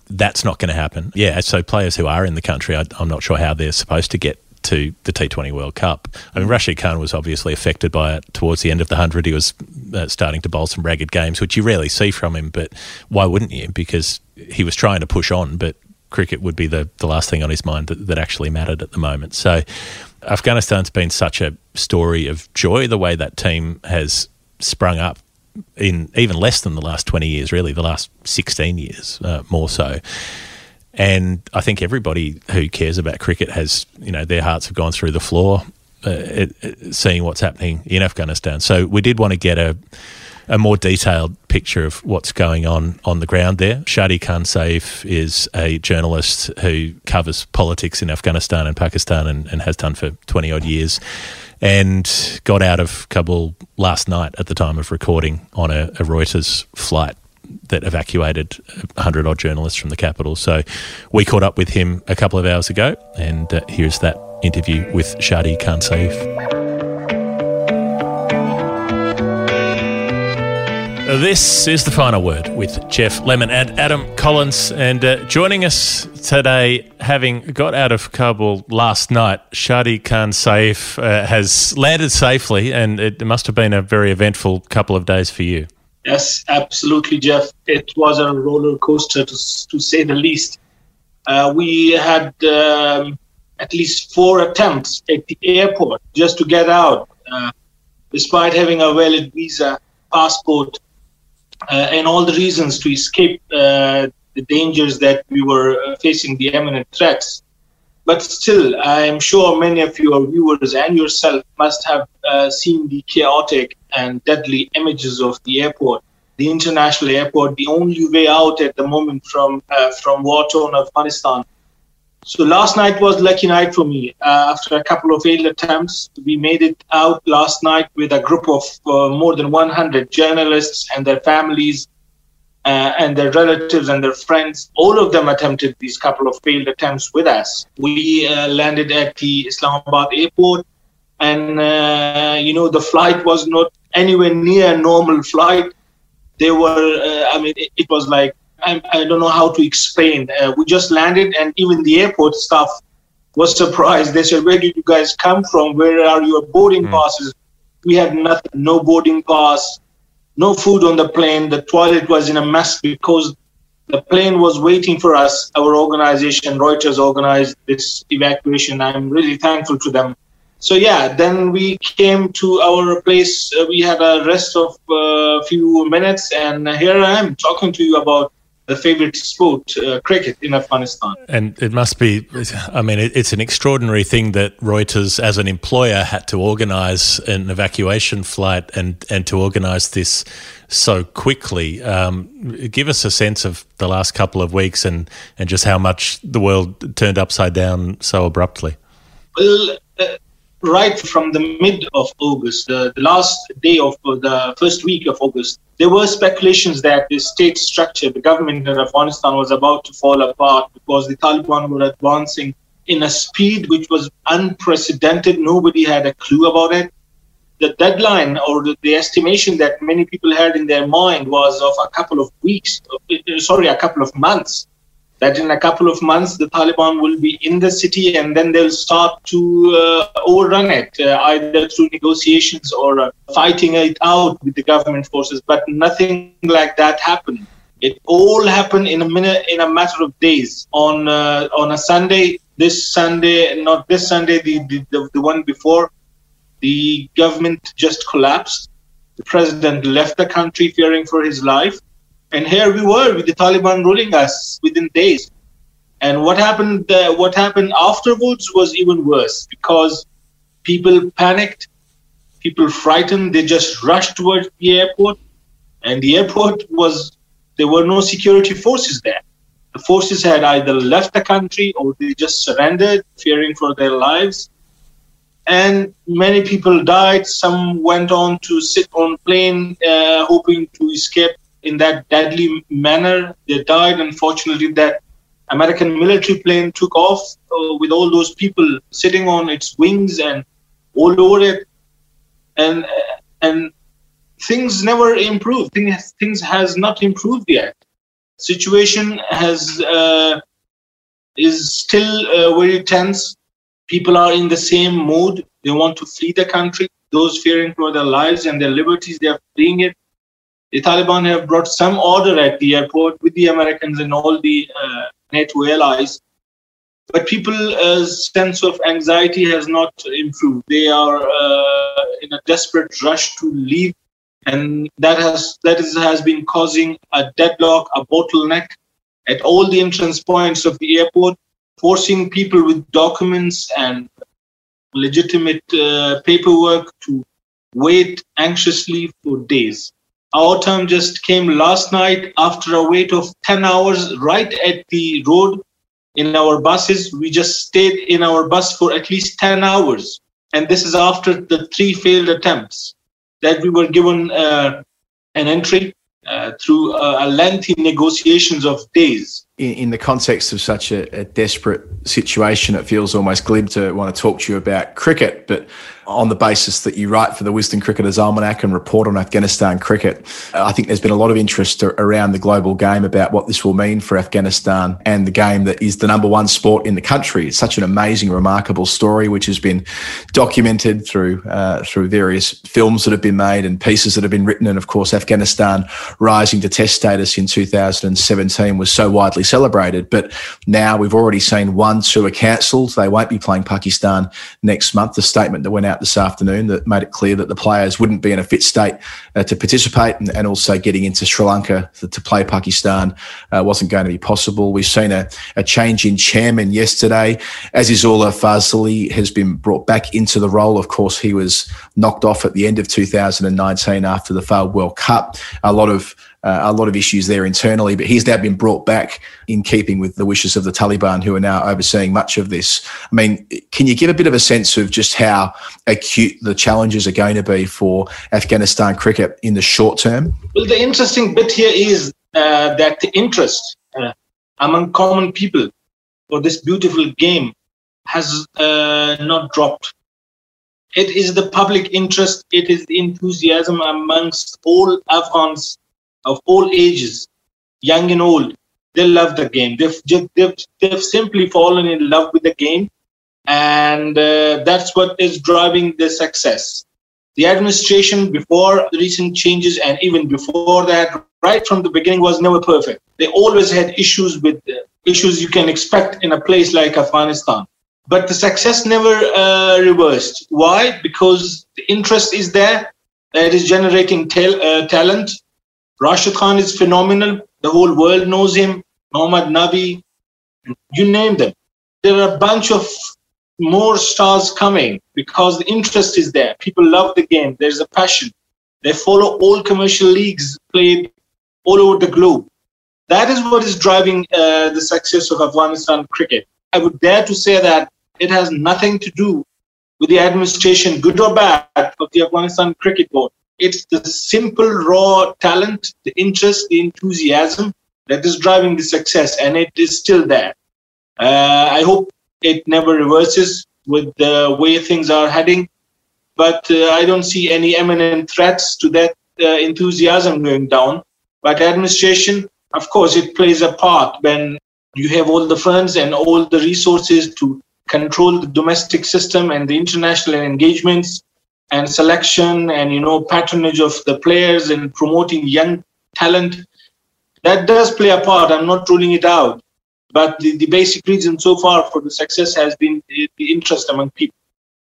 S3: that's not going to happen. Yeah. So players who are in the country, I, I'm not sure how they're supposed to get to the T20 World Cup. I mean, Rashid Khan was obviously affected by it towards the end of the 100. He was uh, starting to bowl some ragged games, which you rarely see from him, but why wouldn't you? Because he was trying to push on, but cricket would be the, the last thing on his mind that, that actually mattered at the moment. So Afghanistan's been such a story of joy, the way that team has sprung up in even less than the last 20 years, really, the last 16 years, uh, more so. And I think everybody who cares about cricket has, you know, their hearts have gone through the floor uh, it, it- seeing what's happening in Afghanistan. So we did want to get a, a more detailed picture of what's going on on the ground there. Shadi Khan Saif is a journalist who covers politics in Afghanistan and Pakistan and, and has done for 20 odd years and got out of Kabul last night at the time of recording on a, a Reuters flight that evacuated 100 odd journalists from the capital. So we caught up with him a couple of hours ago, and uh, here's that interview with Shadi Khan Saif. This is the final word with Geoff Lemon and Adam Collins. And uh, joining us today, having got out of Kabul last night, Shadi Khan Saif uh, has landed safely, and it must have been a very eventful couple of days for you.
S9: Yes, absolutely, Geoff. It was a roller coaster to, to say the least. Uh, we had um, at least four attempts at the airport just to get out, uh, despite having a valid visa, passport, uh, and all the reasons to escape uh, the dangers that we were uh, facing, the imminent threats. But still, I am sure many of your viewers and yourself must have uh, seen the chaotic and deadly images of the airport, the international airport, the only way out at the moment from uh, from war-torn Afghanistan. So last night was lucky night for me. Uh, after a couple of failed attempts, we made it out last night with a group of uh, more than 100 journalists and their families uh, and their relatives and their friends. All of them attempted these couple of failed attempts with us. We uh, landed at the Islamabad airport, and uh, you know the flight was not anywhere near a normal flight. They were, uh, I mean, it, it was like I, I don't know how to explain. Uh, we just landed, and even the airport staff was surprised. They said, "Where did you guys come from? Where are your boarding passes?" We had nothing, no boarding pass, no food on the plane. The toilet was in a mess because the plane was waiting for us. Our organization, Reuters, organized this evacuation. I'm really thankful to them. So yeah, then we came to our place. Uh, we had a rest of a few minutes, and here I am talking to you about the favorite sport, uh, cricket in Afghanistan.
S3: And it must be, I mean, it, it's an extraordinary thing that Reuters, as an employer, had to organise an evacuation flight and, and to organise this so quickly. Um, give us a sense of the last couple of weeks and, and just how much the world turned upside down so abruptly.
S9: Well, uh, right from the mid of August, the, the last day of the first week of August, there were speculations that the state structure, the government in Afghanistan was about to fall apart because the Taliban were advancing in a speed which was unprecedented. Nobody had a clue about it. The deadline or the, the estimation that many people had in their mind was of a couple of weeks, uh, sorry, a couple of months that in a couple of months the Taliban will be in the city and then they'll start to uh, overrun it, uh, either through negotiations or uh, fighting it out with the government forces. But nothing like that happened. It all happened in a minute, in a matter of days. On uh, on a Sunday, this Sunday, not this Sunday, the, the, the, the one before, the government just collapsed. The president left the country fearing for his life. And here we were with the Taliban ruling us within days. And what happened? Uh, what happened afterwards was even worse because people panicked, people frightened. They just rushed towards the airport, and the airport was there were no security forces there. The forces had either left the country or they just surrendered, fearing for their lives. And many people died. Some went on to sit on plane, uh, hoping to escape in that deadly manner. They died. Unfortunately, that American military plane took off uh, with all those people sitting on its wings and all over it, and and things never improved. Things things has not improved yet. Situation has uh, is still uh, very tense. People are in the same mood. They want to flee the country. Those fearing for their lives and their liberties, they are fleeing it. The Taliban have brought some order at the airport with the Americans and all the uh, NATO allies. But people's sense of anxiety has not improved. They are uh, in a desperate rush to leave, and that has that is, has been causing a deadlock, a bottleneck at all the entrance points of the airport, forcing people with documents and legitimate uh, paperwork to wait anxiously for days. Our term just came last night after a wait of 10 hours right at the road in our buses. We just stayed in our bus for at least 10 hours. And this is after the three failed attempts that we were given uh, an entry uh, through a lengthy negotiations of days.
S4: In, in the context of such a, a, desperate situation, it feels almost glib to want to talk to you about cricket. But on the basis that you write for the Wisden Cricketers Almanac and report on Afghanistan cricket. I think there's been a lot of interest around the global game about what this will mean for Afghanistan and the game that is the number one sport in the country. It's such an amazing, remarkable story, which has been documented through uh, through various films that have been made and pieces that have been written. And of course, Afghanistan rising to test status in 2017 was so widely celebrated. But now we've already seen one tour cancelled. They won't be playing Pakistan next month. The statement that went out this afternoon that made it clear that the players wouldn't be in a fit state uh, to participate and, and, also getting into Sri Lanka to, to play Pakistan uh, wasn't going to be possible. We've seen a, a change in chairman yesterday. Azizullah Fazli has been brought back into the role. Of course, he was knocked off at the end of 2019 after the failed World Cup. A lot of uh, a lot of issues there internally, but he's now been brought back in keeping with the wishes of the Taliban, who are now overseeing much of this. I mean, can you give a bit of a sense of just how acute the challenges are going to be for Afghanistan cricket in the short term?
S9: Well, the interesting bit here is uh, that the interest uh, among common people for this beautiful game has uh, not dropped. It is the public interest, it is the enthusiasm amongst all Afghans of all ages, young and old, they love the game. They've, they've, they've simply fallen in love with the game. And uh, that's what is driving the success. The administration before the recent changes and even before that, right from the beginning, was never perfect. They always had issues with uh, issues you can expect in a place like Afghanistan. But the success never uh, reversed. Why? Because the interest is there. It is generating tel- uh, talent Rashid Khan is phenomenal. The whole world knows him. Mohammad Nabi, you name them. There are a bunch of more stars coming because the interest is there. People love the game. There's a passion. They follow all commercial leagues played all over the globe. That is what is driving uh, the success of Afghanistan cricket. I would dare to say that it has nothing to do with the administration, good or bad, of the Afghanistan Cricket Board. It's the simple, raw talent, the interest, the enthusiasm that is driving the success, and it is still there. Uh, I hope it never reverses with the way things are heading, but uh, I don't see any imminent threats to that uh, enthusiasm going down. But administration, of course, it plays a part when you have all the funds and all the resources to control the domestic system and the international engagements and selection and you know patronage of the players and promoting young talent. That does play a part. I'm not ruling it out. But the, the basic reason so far for the success has been the, the interest among people.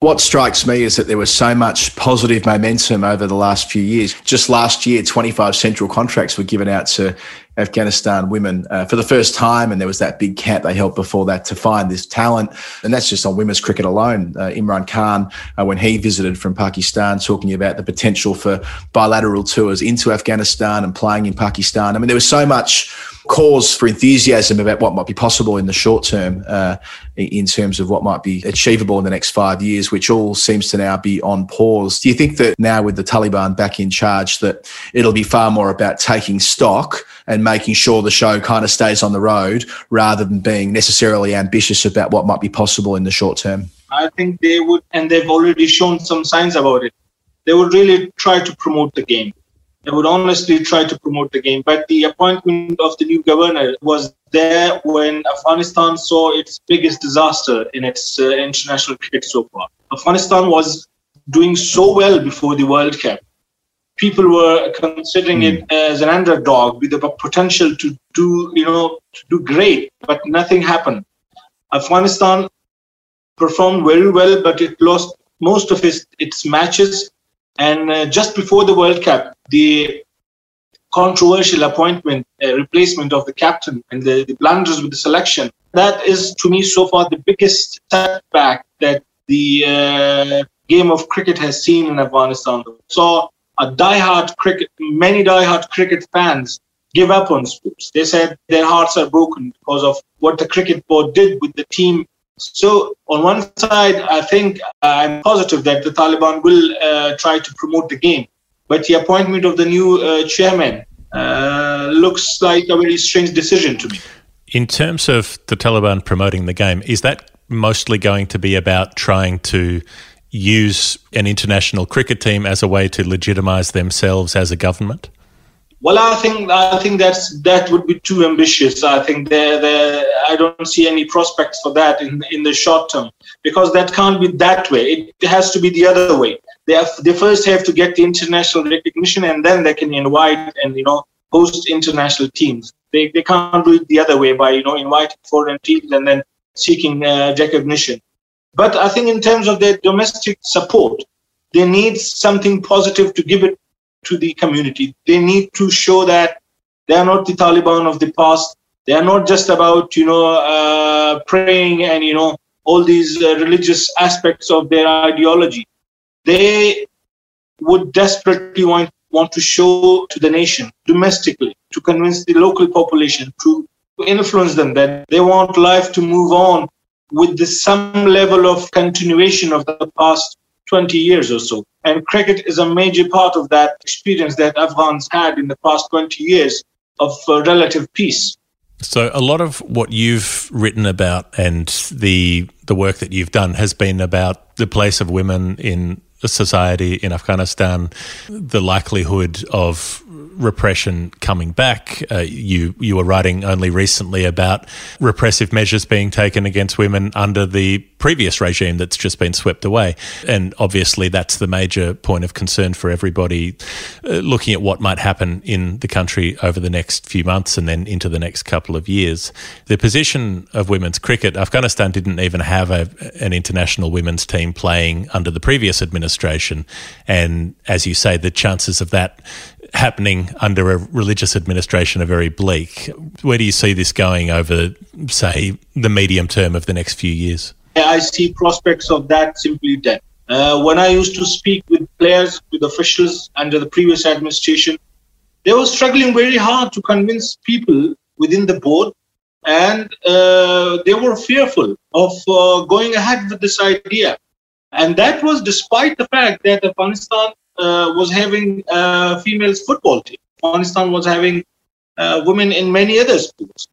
S4: What strikes me is that there was so much positive momentum over the last few years. Just last year, 25 central contracts were given out to
S6: Afghanistan women uh, for the first time, and there was that big camp they held before that to find this talent, and that's just on women's cricket alone. Uh, Imran Khan, uh, when he visited from Pakistan, talking about the potential for bilateral tours into Afghanistan and playing in Pakistan. I mean, there was so much cause for enthusiasm about what might be possible in the short term uh, in terms of what might be achievable in the next five years, which all seems to now be on pause. Do you think that now with the Taliban back in charge, that it'll be far more about taking stock and making sure the show kind of stays on the road rather than being necessarily ambitious about what might be possible in the short term?
S9: I think they would, and they've already shown some signs about it. They would really try to promote the game. They would honestly try to promote the game. But the appointment of the new governor was there when Afghanistan saw its biggest disaster in its uh, international cricket so far. Afghanistan was doing so well before the World Cup. People were considering it as an underdog with the potential to do, you know, to do great, but nothing happened. Afghanistan performed very well, but it lost most of its, its matches. And uh, just before the World Cup, the controversial appointment, uh, replacement of the captain, and the, the blunders with the selection, that is to me so far the biggest setback that the uh, game of cricket has seen in Afghanistan. So diehard cricket, many diehard cricket fans give up on sports. They said their hearts are broken because of what the cricket board did with the team. So on one side, I think I'm positive that the Taliban will uh, try to promote the game, but the appointment of the new uh, chairman uh, looks like a very strange decision to me.
S3: In terms of the Taliban promoting the game, is that mostly going to be about trying to use an international cricket team as a way to legitimize themselves as a government?
S9: Well, I think I think that's that would be too ambitious. I think there there I don't see any prospects for that in in the short term because that can't be that way. It has to be the other way. They have they first have to get the international recognition and then they can invite and you know host international teams. They they can't do it the other way by you know inviting foreign teams and then seeking uh, recognition. But I think in terms of their domestic support, they need something positive to give it to the community. They need to show that they are not the Taliban of the past. They are not just about you know uh, praying and you know all these uh, religious aspects of their ideology. They would desperately want want to show to the nation domestically to convince the local population to influence them that they want life to move on with the, some level of continuation of the past 20 years or so. And cricket is a major part of that experience that Afghans had in the past 20 years of uh, relative peace.
S3: So a lot of what you've written about and the the work that you've done has been about the place of women in society in Afghanistan, the likelihood of repression coming back. Uh, you you were writing only recently about repressive measures being taken against women under the previous regime that's just been swept away, and obviously that's the major point of concern for everybody uh, looking at what might happen in the country over the next few months and then into the next couple of years. The position of women's cricket, Afghanistan didn't even have a, an international women's team playing under the previous administration, and as you say, the chances of that happening under a religious administration are very bleak. Where do you see this going over, say, the medium term of the next few years?
S9: I see prospects of that simply dead. Uh, when I used to speak with players, with officials under the previous administration, they were struggling very hard to convince people within the board, and uh, they were fearful of uh, going ahead with this idea. And that was despite the fact that Afghanistan was having a females football team. Afghanistan was having uh, women in many other sports.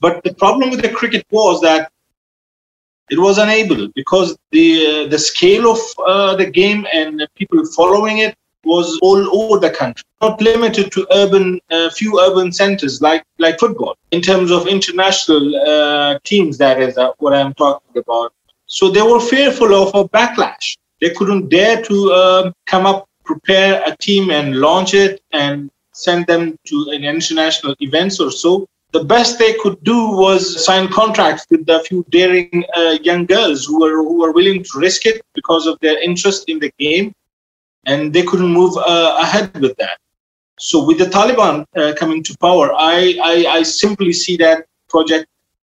S9: But the problem with the cricket was that it was unable because the uh, the scale of uh, the game and people following it was all over the country, not limited to urban uh, few urban centers like like football. In terms of international uh, teams, that is uh, what I'm talking about. So they were fearful of a backlash. They couldn't dare to um, come up, prepare a team, and launch it and send them to an international events or so the best they could do was sign contracts with a few daring uh, young girls who were who were willing to risk it because of their interest in the game, and they couldn't move uh, ahead with that. So with the Taliban uh, coming to power, I, I, I simply see that project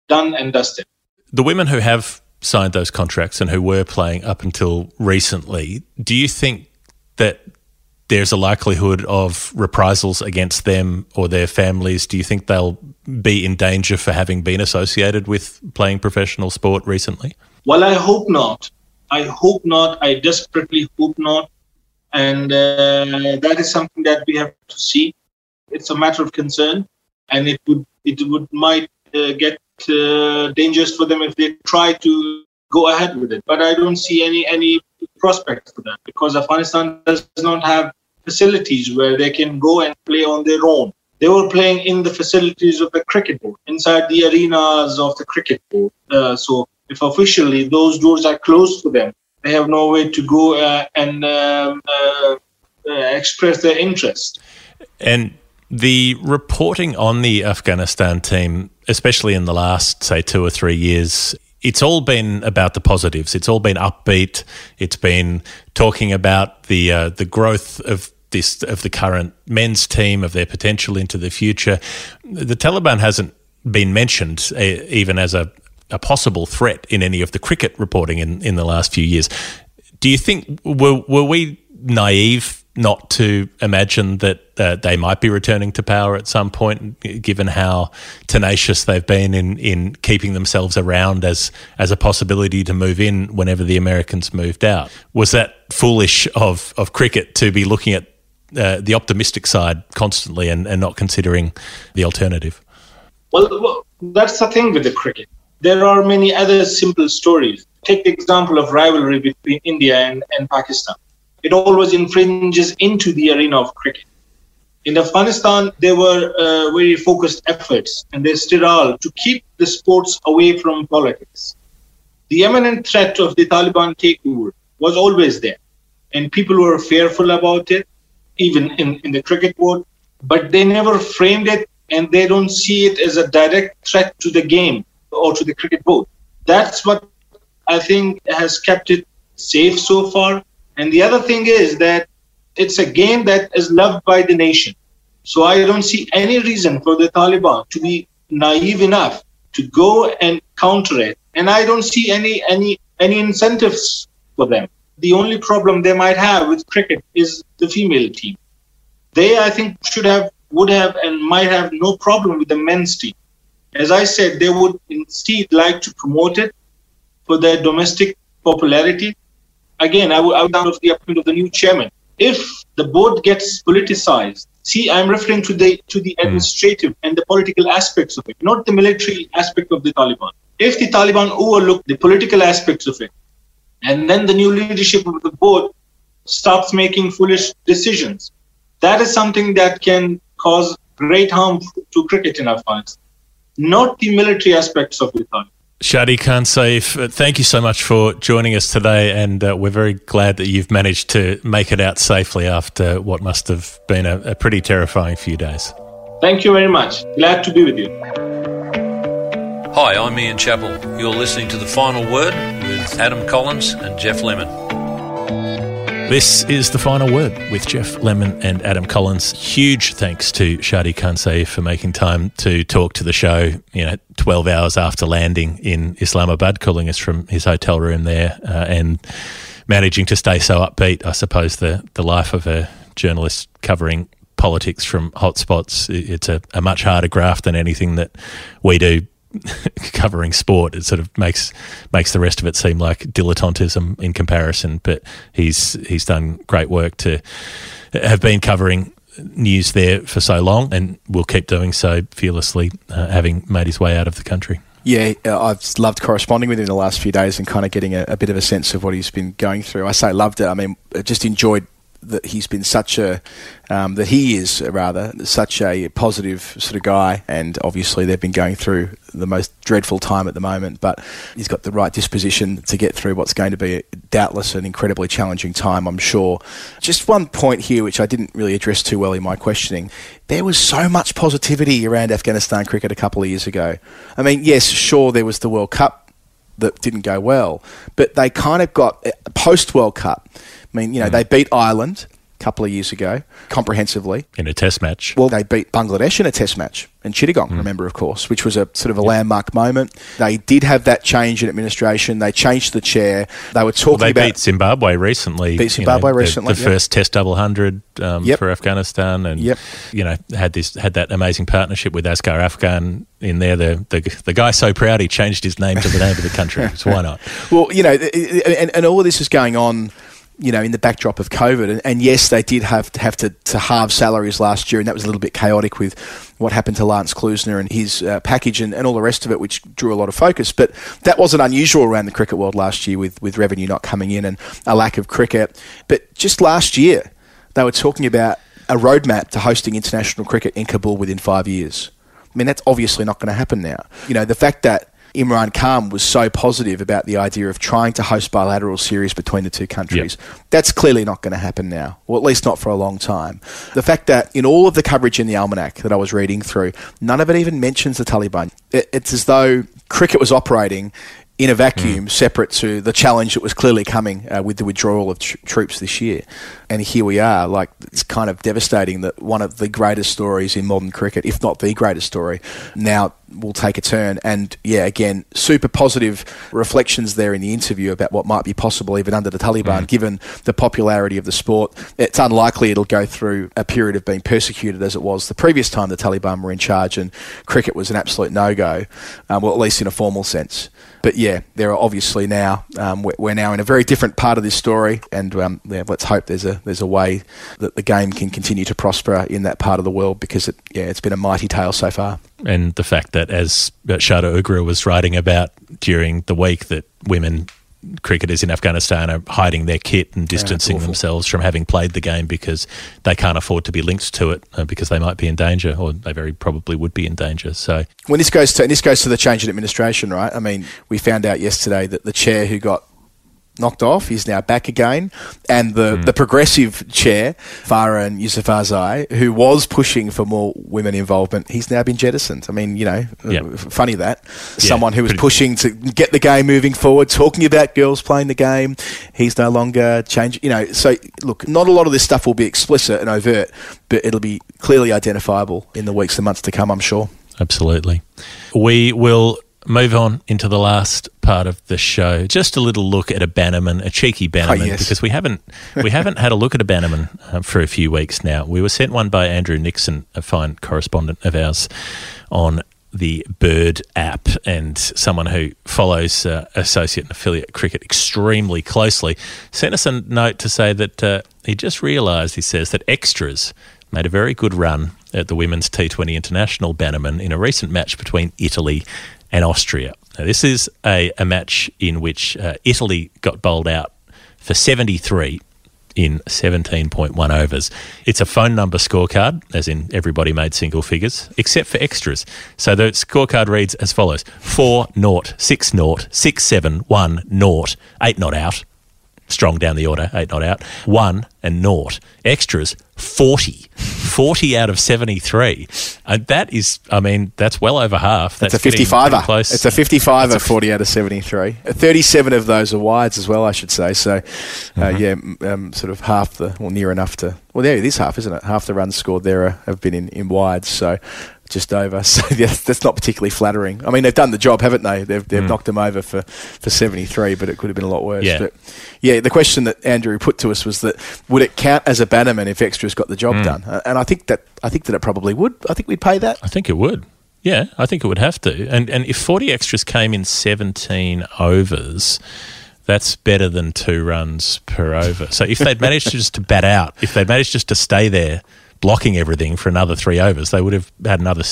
S9: done and dusted.
S3: The women who have signed those contracts and who were playing up until recently, do you think that there's a likelihood of reprisals against them or their families? Do you think they'll be in danger for having been associated with playing professional sport recently?
S9: Well, I hope not. I hope not. I desperately hope not. And uh, that is something that we have to see. It's a matter of concern, and it would it would might uh, get uh, dangerous for them if they try to go ahead with it. But I don't see any any prospect for that because Afghanistan does not have facilities where they can go and play on their own. They were playing in the facilities of the cricket board, inside the arenas of the cricket board. Uh, so if officially those doors are closed for them, they have no way to go uh, and um, uh, uh, express their interest.
S3: And the reporting on the Afghanistan team, especially in the last, say, two or three years, it's all been about the positives. It's all been upbeat. It's been talking about the uh, the growth of this of the current men's team, of their potential into the future. The Taliban hasn't been mentioned uh, even as a, a possible threat in any of the cricket reporting in, in the last few years. Do you think were were we naive not to imagine that uh, they might be returning to power at some point, given how tenacious they've been in, in keeping themselves around as as a possibility to move in whenever the Americans moved out. Was that foolish of of cricket to be looking at uh, the optimistic side constantly and, and not considering the alternative?
S9: Well, well, that's the thing with the cricket. There are many other simple stories. Take the example of rivalry between India and, and Pakistan it always infringes into the arena of cricket. In Afghanistan, there were uh, very focused efforts, and they still are, to keep the sports away from politics. The imminent threat of the Taliban takeover was always there, and people were fearful about it, even in, in the cricket board, but they never framed it and they don't see it as a direct threat to the game or to the cricket board. That's what I think has kept it safe so far. And the other thing is that it's a game that is loved by the nation. So I don't see any reason for the Taliban to be naive enough to go and counter it. And I don't see any any any incentives for them. The only problem they might have with cricket is the female team. They, I think, should have, would have, and might have no problem with the men's team. As I said, they would instead like to promote it for their domestic popularity again, I would, I would the appointment of the new chairman. If the board gets politicized, see, I'm referring to the to the administrative mm. and the political aspects of it, not the military aspect of the Taliban. If the Taliban overlook the political aspects of it, and then the new leadership of the board stops making foolish decisions, that is something that can cause great harm to cricket in Afghanistan, not the military aspects of the Taliban.
S3: Shadi Khan Saif, uh, thank you so much for joining us today, and uh, we're very glad that you've managed to make it out safely after what must have been a, a pretty terrifying few days.
S9: Thank you very much. Glad to be with you.
S10: Hi, I'm Ian Chappell. You're listening to The Final Word with Adam Collins and Geoff Lemon.
S3: This is the final word with Geoff Lemon and Adam Collins. Huge thanks to Shadi Khan Saif for making time to talk to the show. You know, twelve hours after landing in Islamabad, calling us from his hotel room there, uh, and managing to stay so upbeat. I suppose the the life of a journalist covering politics from hotspots. It's a, a much harder graft than anything that we do covering sport. It sort of makes makes the rest of it seem like dilettantism in comparison. But he's he's done great work to have been covering news there for so long, and will keep doing so fearlessly, uh, having made his way out of the country.
S4: Yeah, uh, I've loved corresponding with him the last few days and kind of getting a, a, bit of a sense of what he's been going through. I say loved it. I mean, just enjoyed that he's been such a um, that he is rather such a positive sort of guy, and obviously they've been going through the most dreadful time at the moment, but he's got the right disposition to get through what's going to be doubtless an incredibly challenging time, I'm sure. Just one point here, which I didn't really address too well in my questioning. There was so much positivity around Afghanistan cricket a couple of years ago. I mean, yes, sure, there was the World Cup that didn't go well, but they kind of got post World Cup I mean, you know, mm. they beat Ireland. A couple of years ago, comprehensively.
S3: In a test match.
S4: Well, they beat Bangladesh in a test match in Chittagong, remember, of course, which was a sort of a landmark moment. They did have that change in administration. They changed the chair. They were talking
S3: Well, they
S4: about.
S3: beat Zimbabwe recently.
S4: Beat Zimbabwe
S3: the-
S4: recently,
S3: The,
S4: yep.
S3: first Test double hundred um,
S4: Yep.
S3: for Afghanistan, and
S4: Yep.
S3: you know had this had that amazing partnership with Asghar Afghan in there. The, the the guy so proud he changed his name to the name of the country. So why not?
S4: Well, you know, and, and all of this is going on, you know, in the backdrop of COVID. And, and yes, they did have to have to, to halve salaries last year, and that was a little bit chaotic with what happened to Lance Klusener and his uh, package and, and all the rest of it, which drew a lot of focus. But that wasn't unusual around the cricket world last year with, with revenue not coming in and a lack of cricket. But just last year, they were talking about a roadmap to hosting international cricket in Kabul within five years. I mean, that's obviously not going to happen now. You know, the fact that Imran Khan was so positive about the idea of trying to host bilateral series between the two countries, that's clearly not going to happen now, or at least not for a long time. The fact that in all of the coverage in the almanac that I was reading through, none of it even mentions the Taliban. It, it's as though cricket was operating in a vacuum separate to the challenge that was clearly coming uh, with the withdrawal of tr- troops this year. And here we are. Like, it's kind of devastating that one of the greatest stories in modern cricket, if not the greatest story, now will take a turn. And yeah, again, super positive reflections there in the interview about what might be possible even under the Taliban, given the popularity of the sport. It's unlikely it'll go through a period of being persecuted as it was the previous time the Taliban were in charge and cricket was an absolute no go, um, well, at least in a formal sense. But yeah, there are obviously now um, we're, we're now in a very different part of this story, and um, yeah, let's hope there's a there's a way that the game can continue to prosper in that part of the world because it yeah it's been a mighty tale so far.
S3: and the fact that, as Sharda Ugra was writing about during the week, that women cricketers in Afghanistan are hiding their kit and distancing
S4: awful.
S3: themselves from having played the game because they can't afford to be linked to it uh, because they might be in danger, or they very probably would be in danger. So,
S4: When this goes to and this goes to the change in administration, right? I mean, we found out yesterday that the chair who got knocked off He's now back again, and the, the progressive chair Farhan Yusefzai, who was pushing for more women involvement, he's now been jettisoned. I mean, you know, uh, funny that
S3: Yeah,
S4: someone who was pushing to get the game moving forward, talking about girls playing the game, he's no longer change. You know, so look, not a lot of this stuff will be explicit and overt, but it'll be clearly identifiable in the weeks and months to come. I'm sure.
S3: Absolutely. We will move on into the last part of the show. Just a little look at a Bannerman, a cheeky Bannerman,
S4: Oh, yes.
S3: because we haven't we haven't had a look at a Bannerman um, for a few weeks now. We were sent one by Andrew Nixon, a fine correspondent of ours, on the Bird app, and someone who follows uh, associate and affiliate cricket extremely closely. Sent us a note to say that uh, he just realised. He says that extras made a very good run at the women's T20 International Bannerman in a recent match between Italy and Austria. Now, this is a, a match in which uh, Italy got bowled out for 73 in 17.1 overs. It's a phone number scorecard, as in everybody made single figures, except for extras. So the scorecard reads as follows 4 naught, 6 naught, 6 7 1 naught, 8 not out. Strong down the order, 8 not out. 1 and naught. Extras 40. 40 out of 73. And that is, I mean, that's well over half. That's
S4: a
S3: getting
S4: 55er.
S3: Close.
S4: It's a 55er, 40 out of 73. Uh, 37 of those are wides as well, I should say. So, uh,
S3: Mm-hmm.
S4: yeah, um, sort of half the, well, near enough to, well, there it is half, isn't it? Half the runs scored there are, have been in, in wides. So, just over. So, yeah, that's not particularly flattering. I mean, they've done the job, haven't they? They've, they've knocked them over for, for 73, but it could have been a lot worse.
S3: Mm. Yeah.
S4: But, yeah, the question that Andrew put to us was that would it count as a bannerman if extras got the
S3: Mm.
S4: job done? Uh, and I think that I think that it probably would. I think we'd pay that.
S3: I think it would. Yeah, I think it would have to. And and if 40 extras came in 17 overs, that's better than two runs per over. So if they'd managed to just to bat out, if they'd managed just to stay there blocking everything for another three overs, they would have had another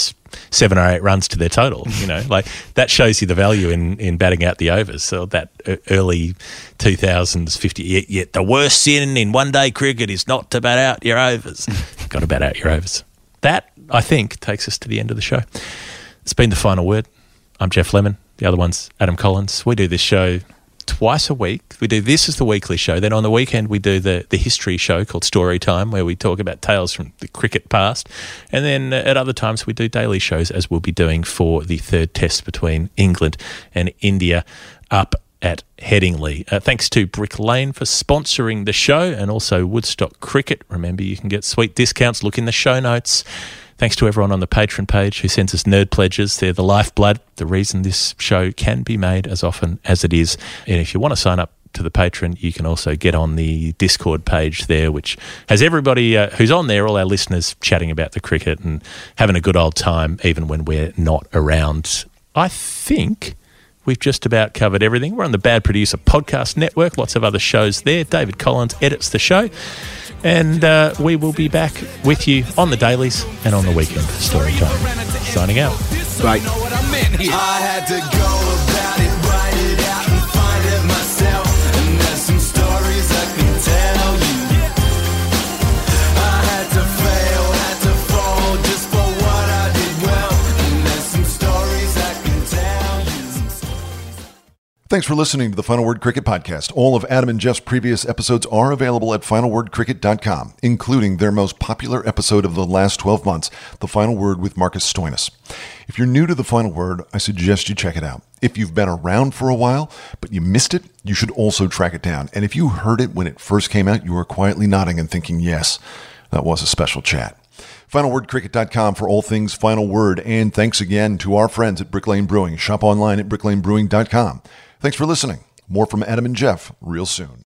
S3: seven or eight runs to their total. You know, like that shows you the value in, in batting out the overs. So that early 2000s 50, yet, yet the worst sin in one day cricket is not to bat out your overs. Got to bat out your overs. That, I think, takes us to the end of the show. It's been the final word. I'm Geoff Lemon. The other one's Adam Collins. We do this show twice a week. We do this as the weekly show. Then on the weekend, we do the, the history show called Story Time, where we talk about tales from the cricket past. And then at other times, we do daily shows, as we'll be doing for the third test between England and India up at Headingley. Uh, thanks to Brick Lane for sponsoring the show and also Woodstock Cricket. Remember, you can get sweet discounts. Look in the show notes. Thanks to everyone on the Patreon page who sends us nerd pledges. They're the lifeblood, the reason this show can be made as often as it is. And if you want to sign up to the Patreon, you can also get on the Discord page there, which has everybody uh, who's on there, all our listeners chatting about the cricket and having a good old time, even when we're not around. I think we've just about covered everything. We're on the Bad Producer Podcast Network, lots of other shows there. David Collins edits the show. And uh, we will be back with you on the dailies and on the weekend story time. Signing out.
S2: Bye.
S1: Thanks for listening to the Final Word Cricket Podcast. All of Adam and Geoff's previous episodes are available at finalwordcricket.com, including their most popular episode of the last 12 months, The Final Word with Marcus Stoinis. If you're new to The Final Word, I suggest you check it out. If you've been around for a while, but you missed it, you should also track it down. And if you heard it when it first came out, you are quietly nodding and thinking, yes, that was a special chat. FinalWordCricket.com for all things Final Word. And thanks again to our friends at Brick Lane Brewing. Shop online at bricklanebrewing.com. Thanks for listening. More from Adam and Geoff real soon.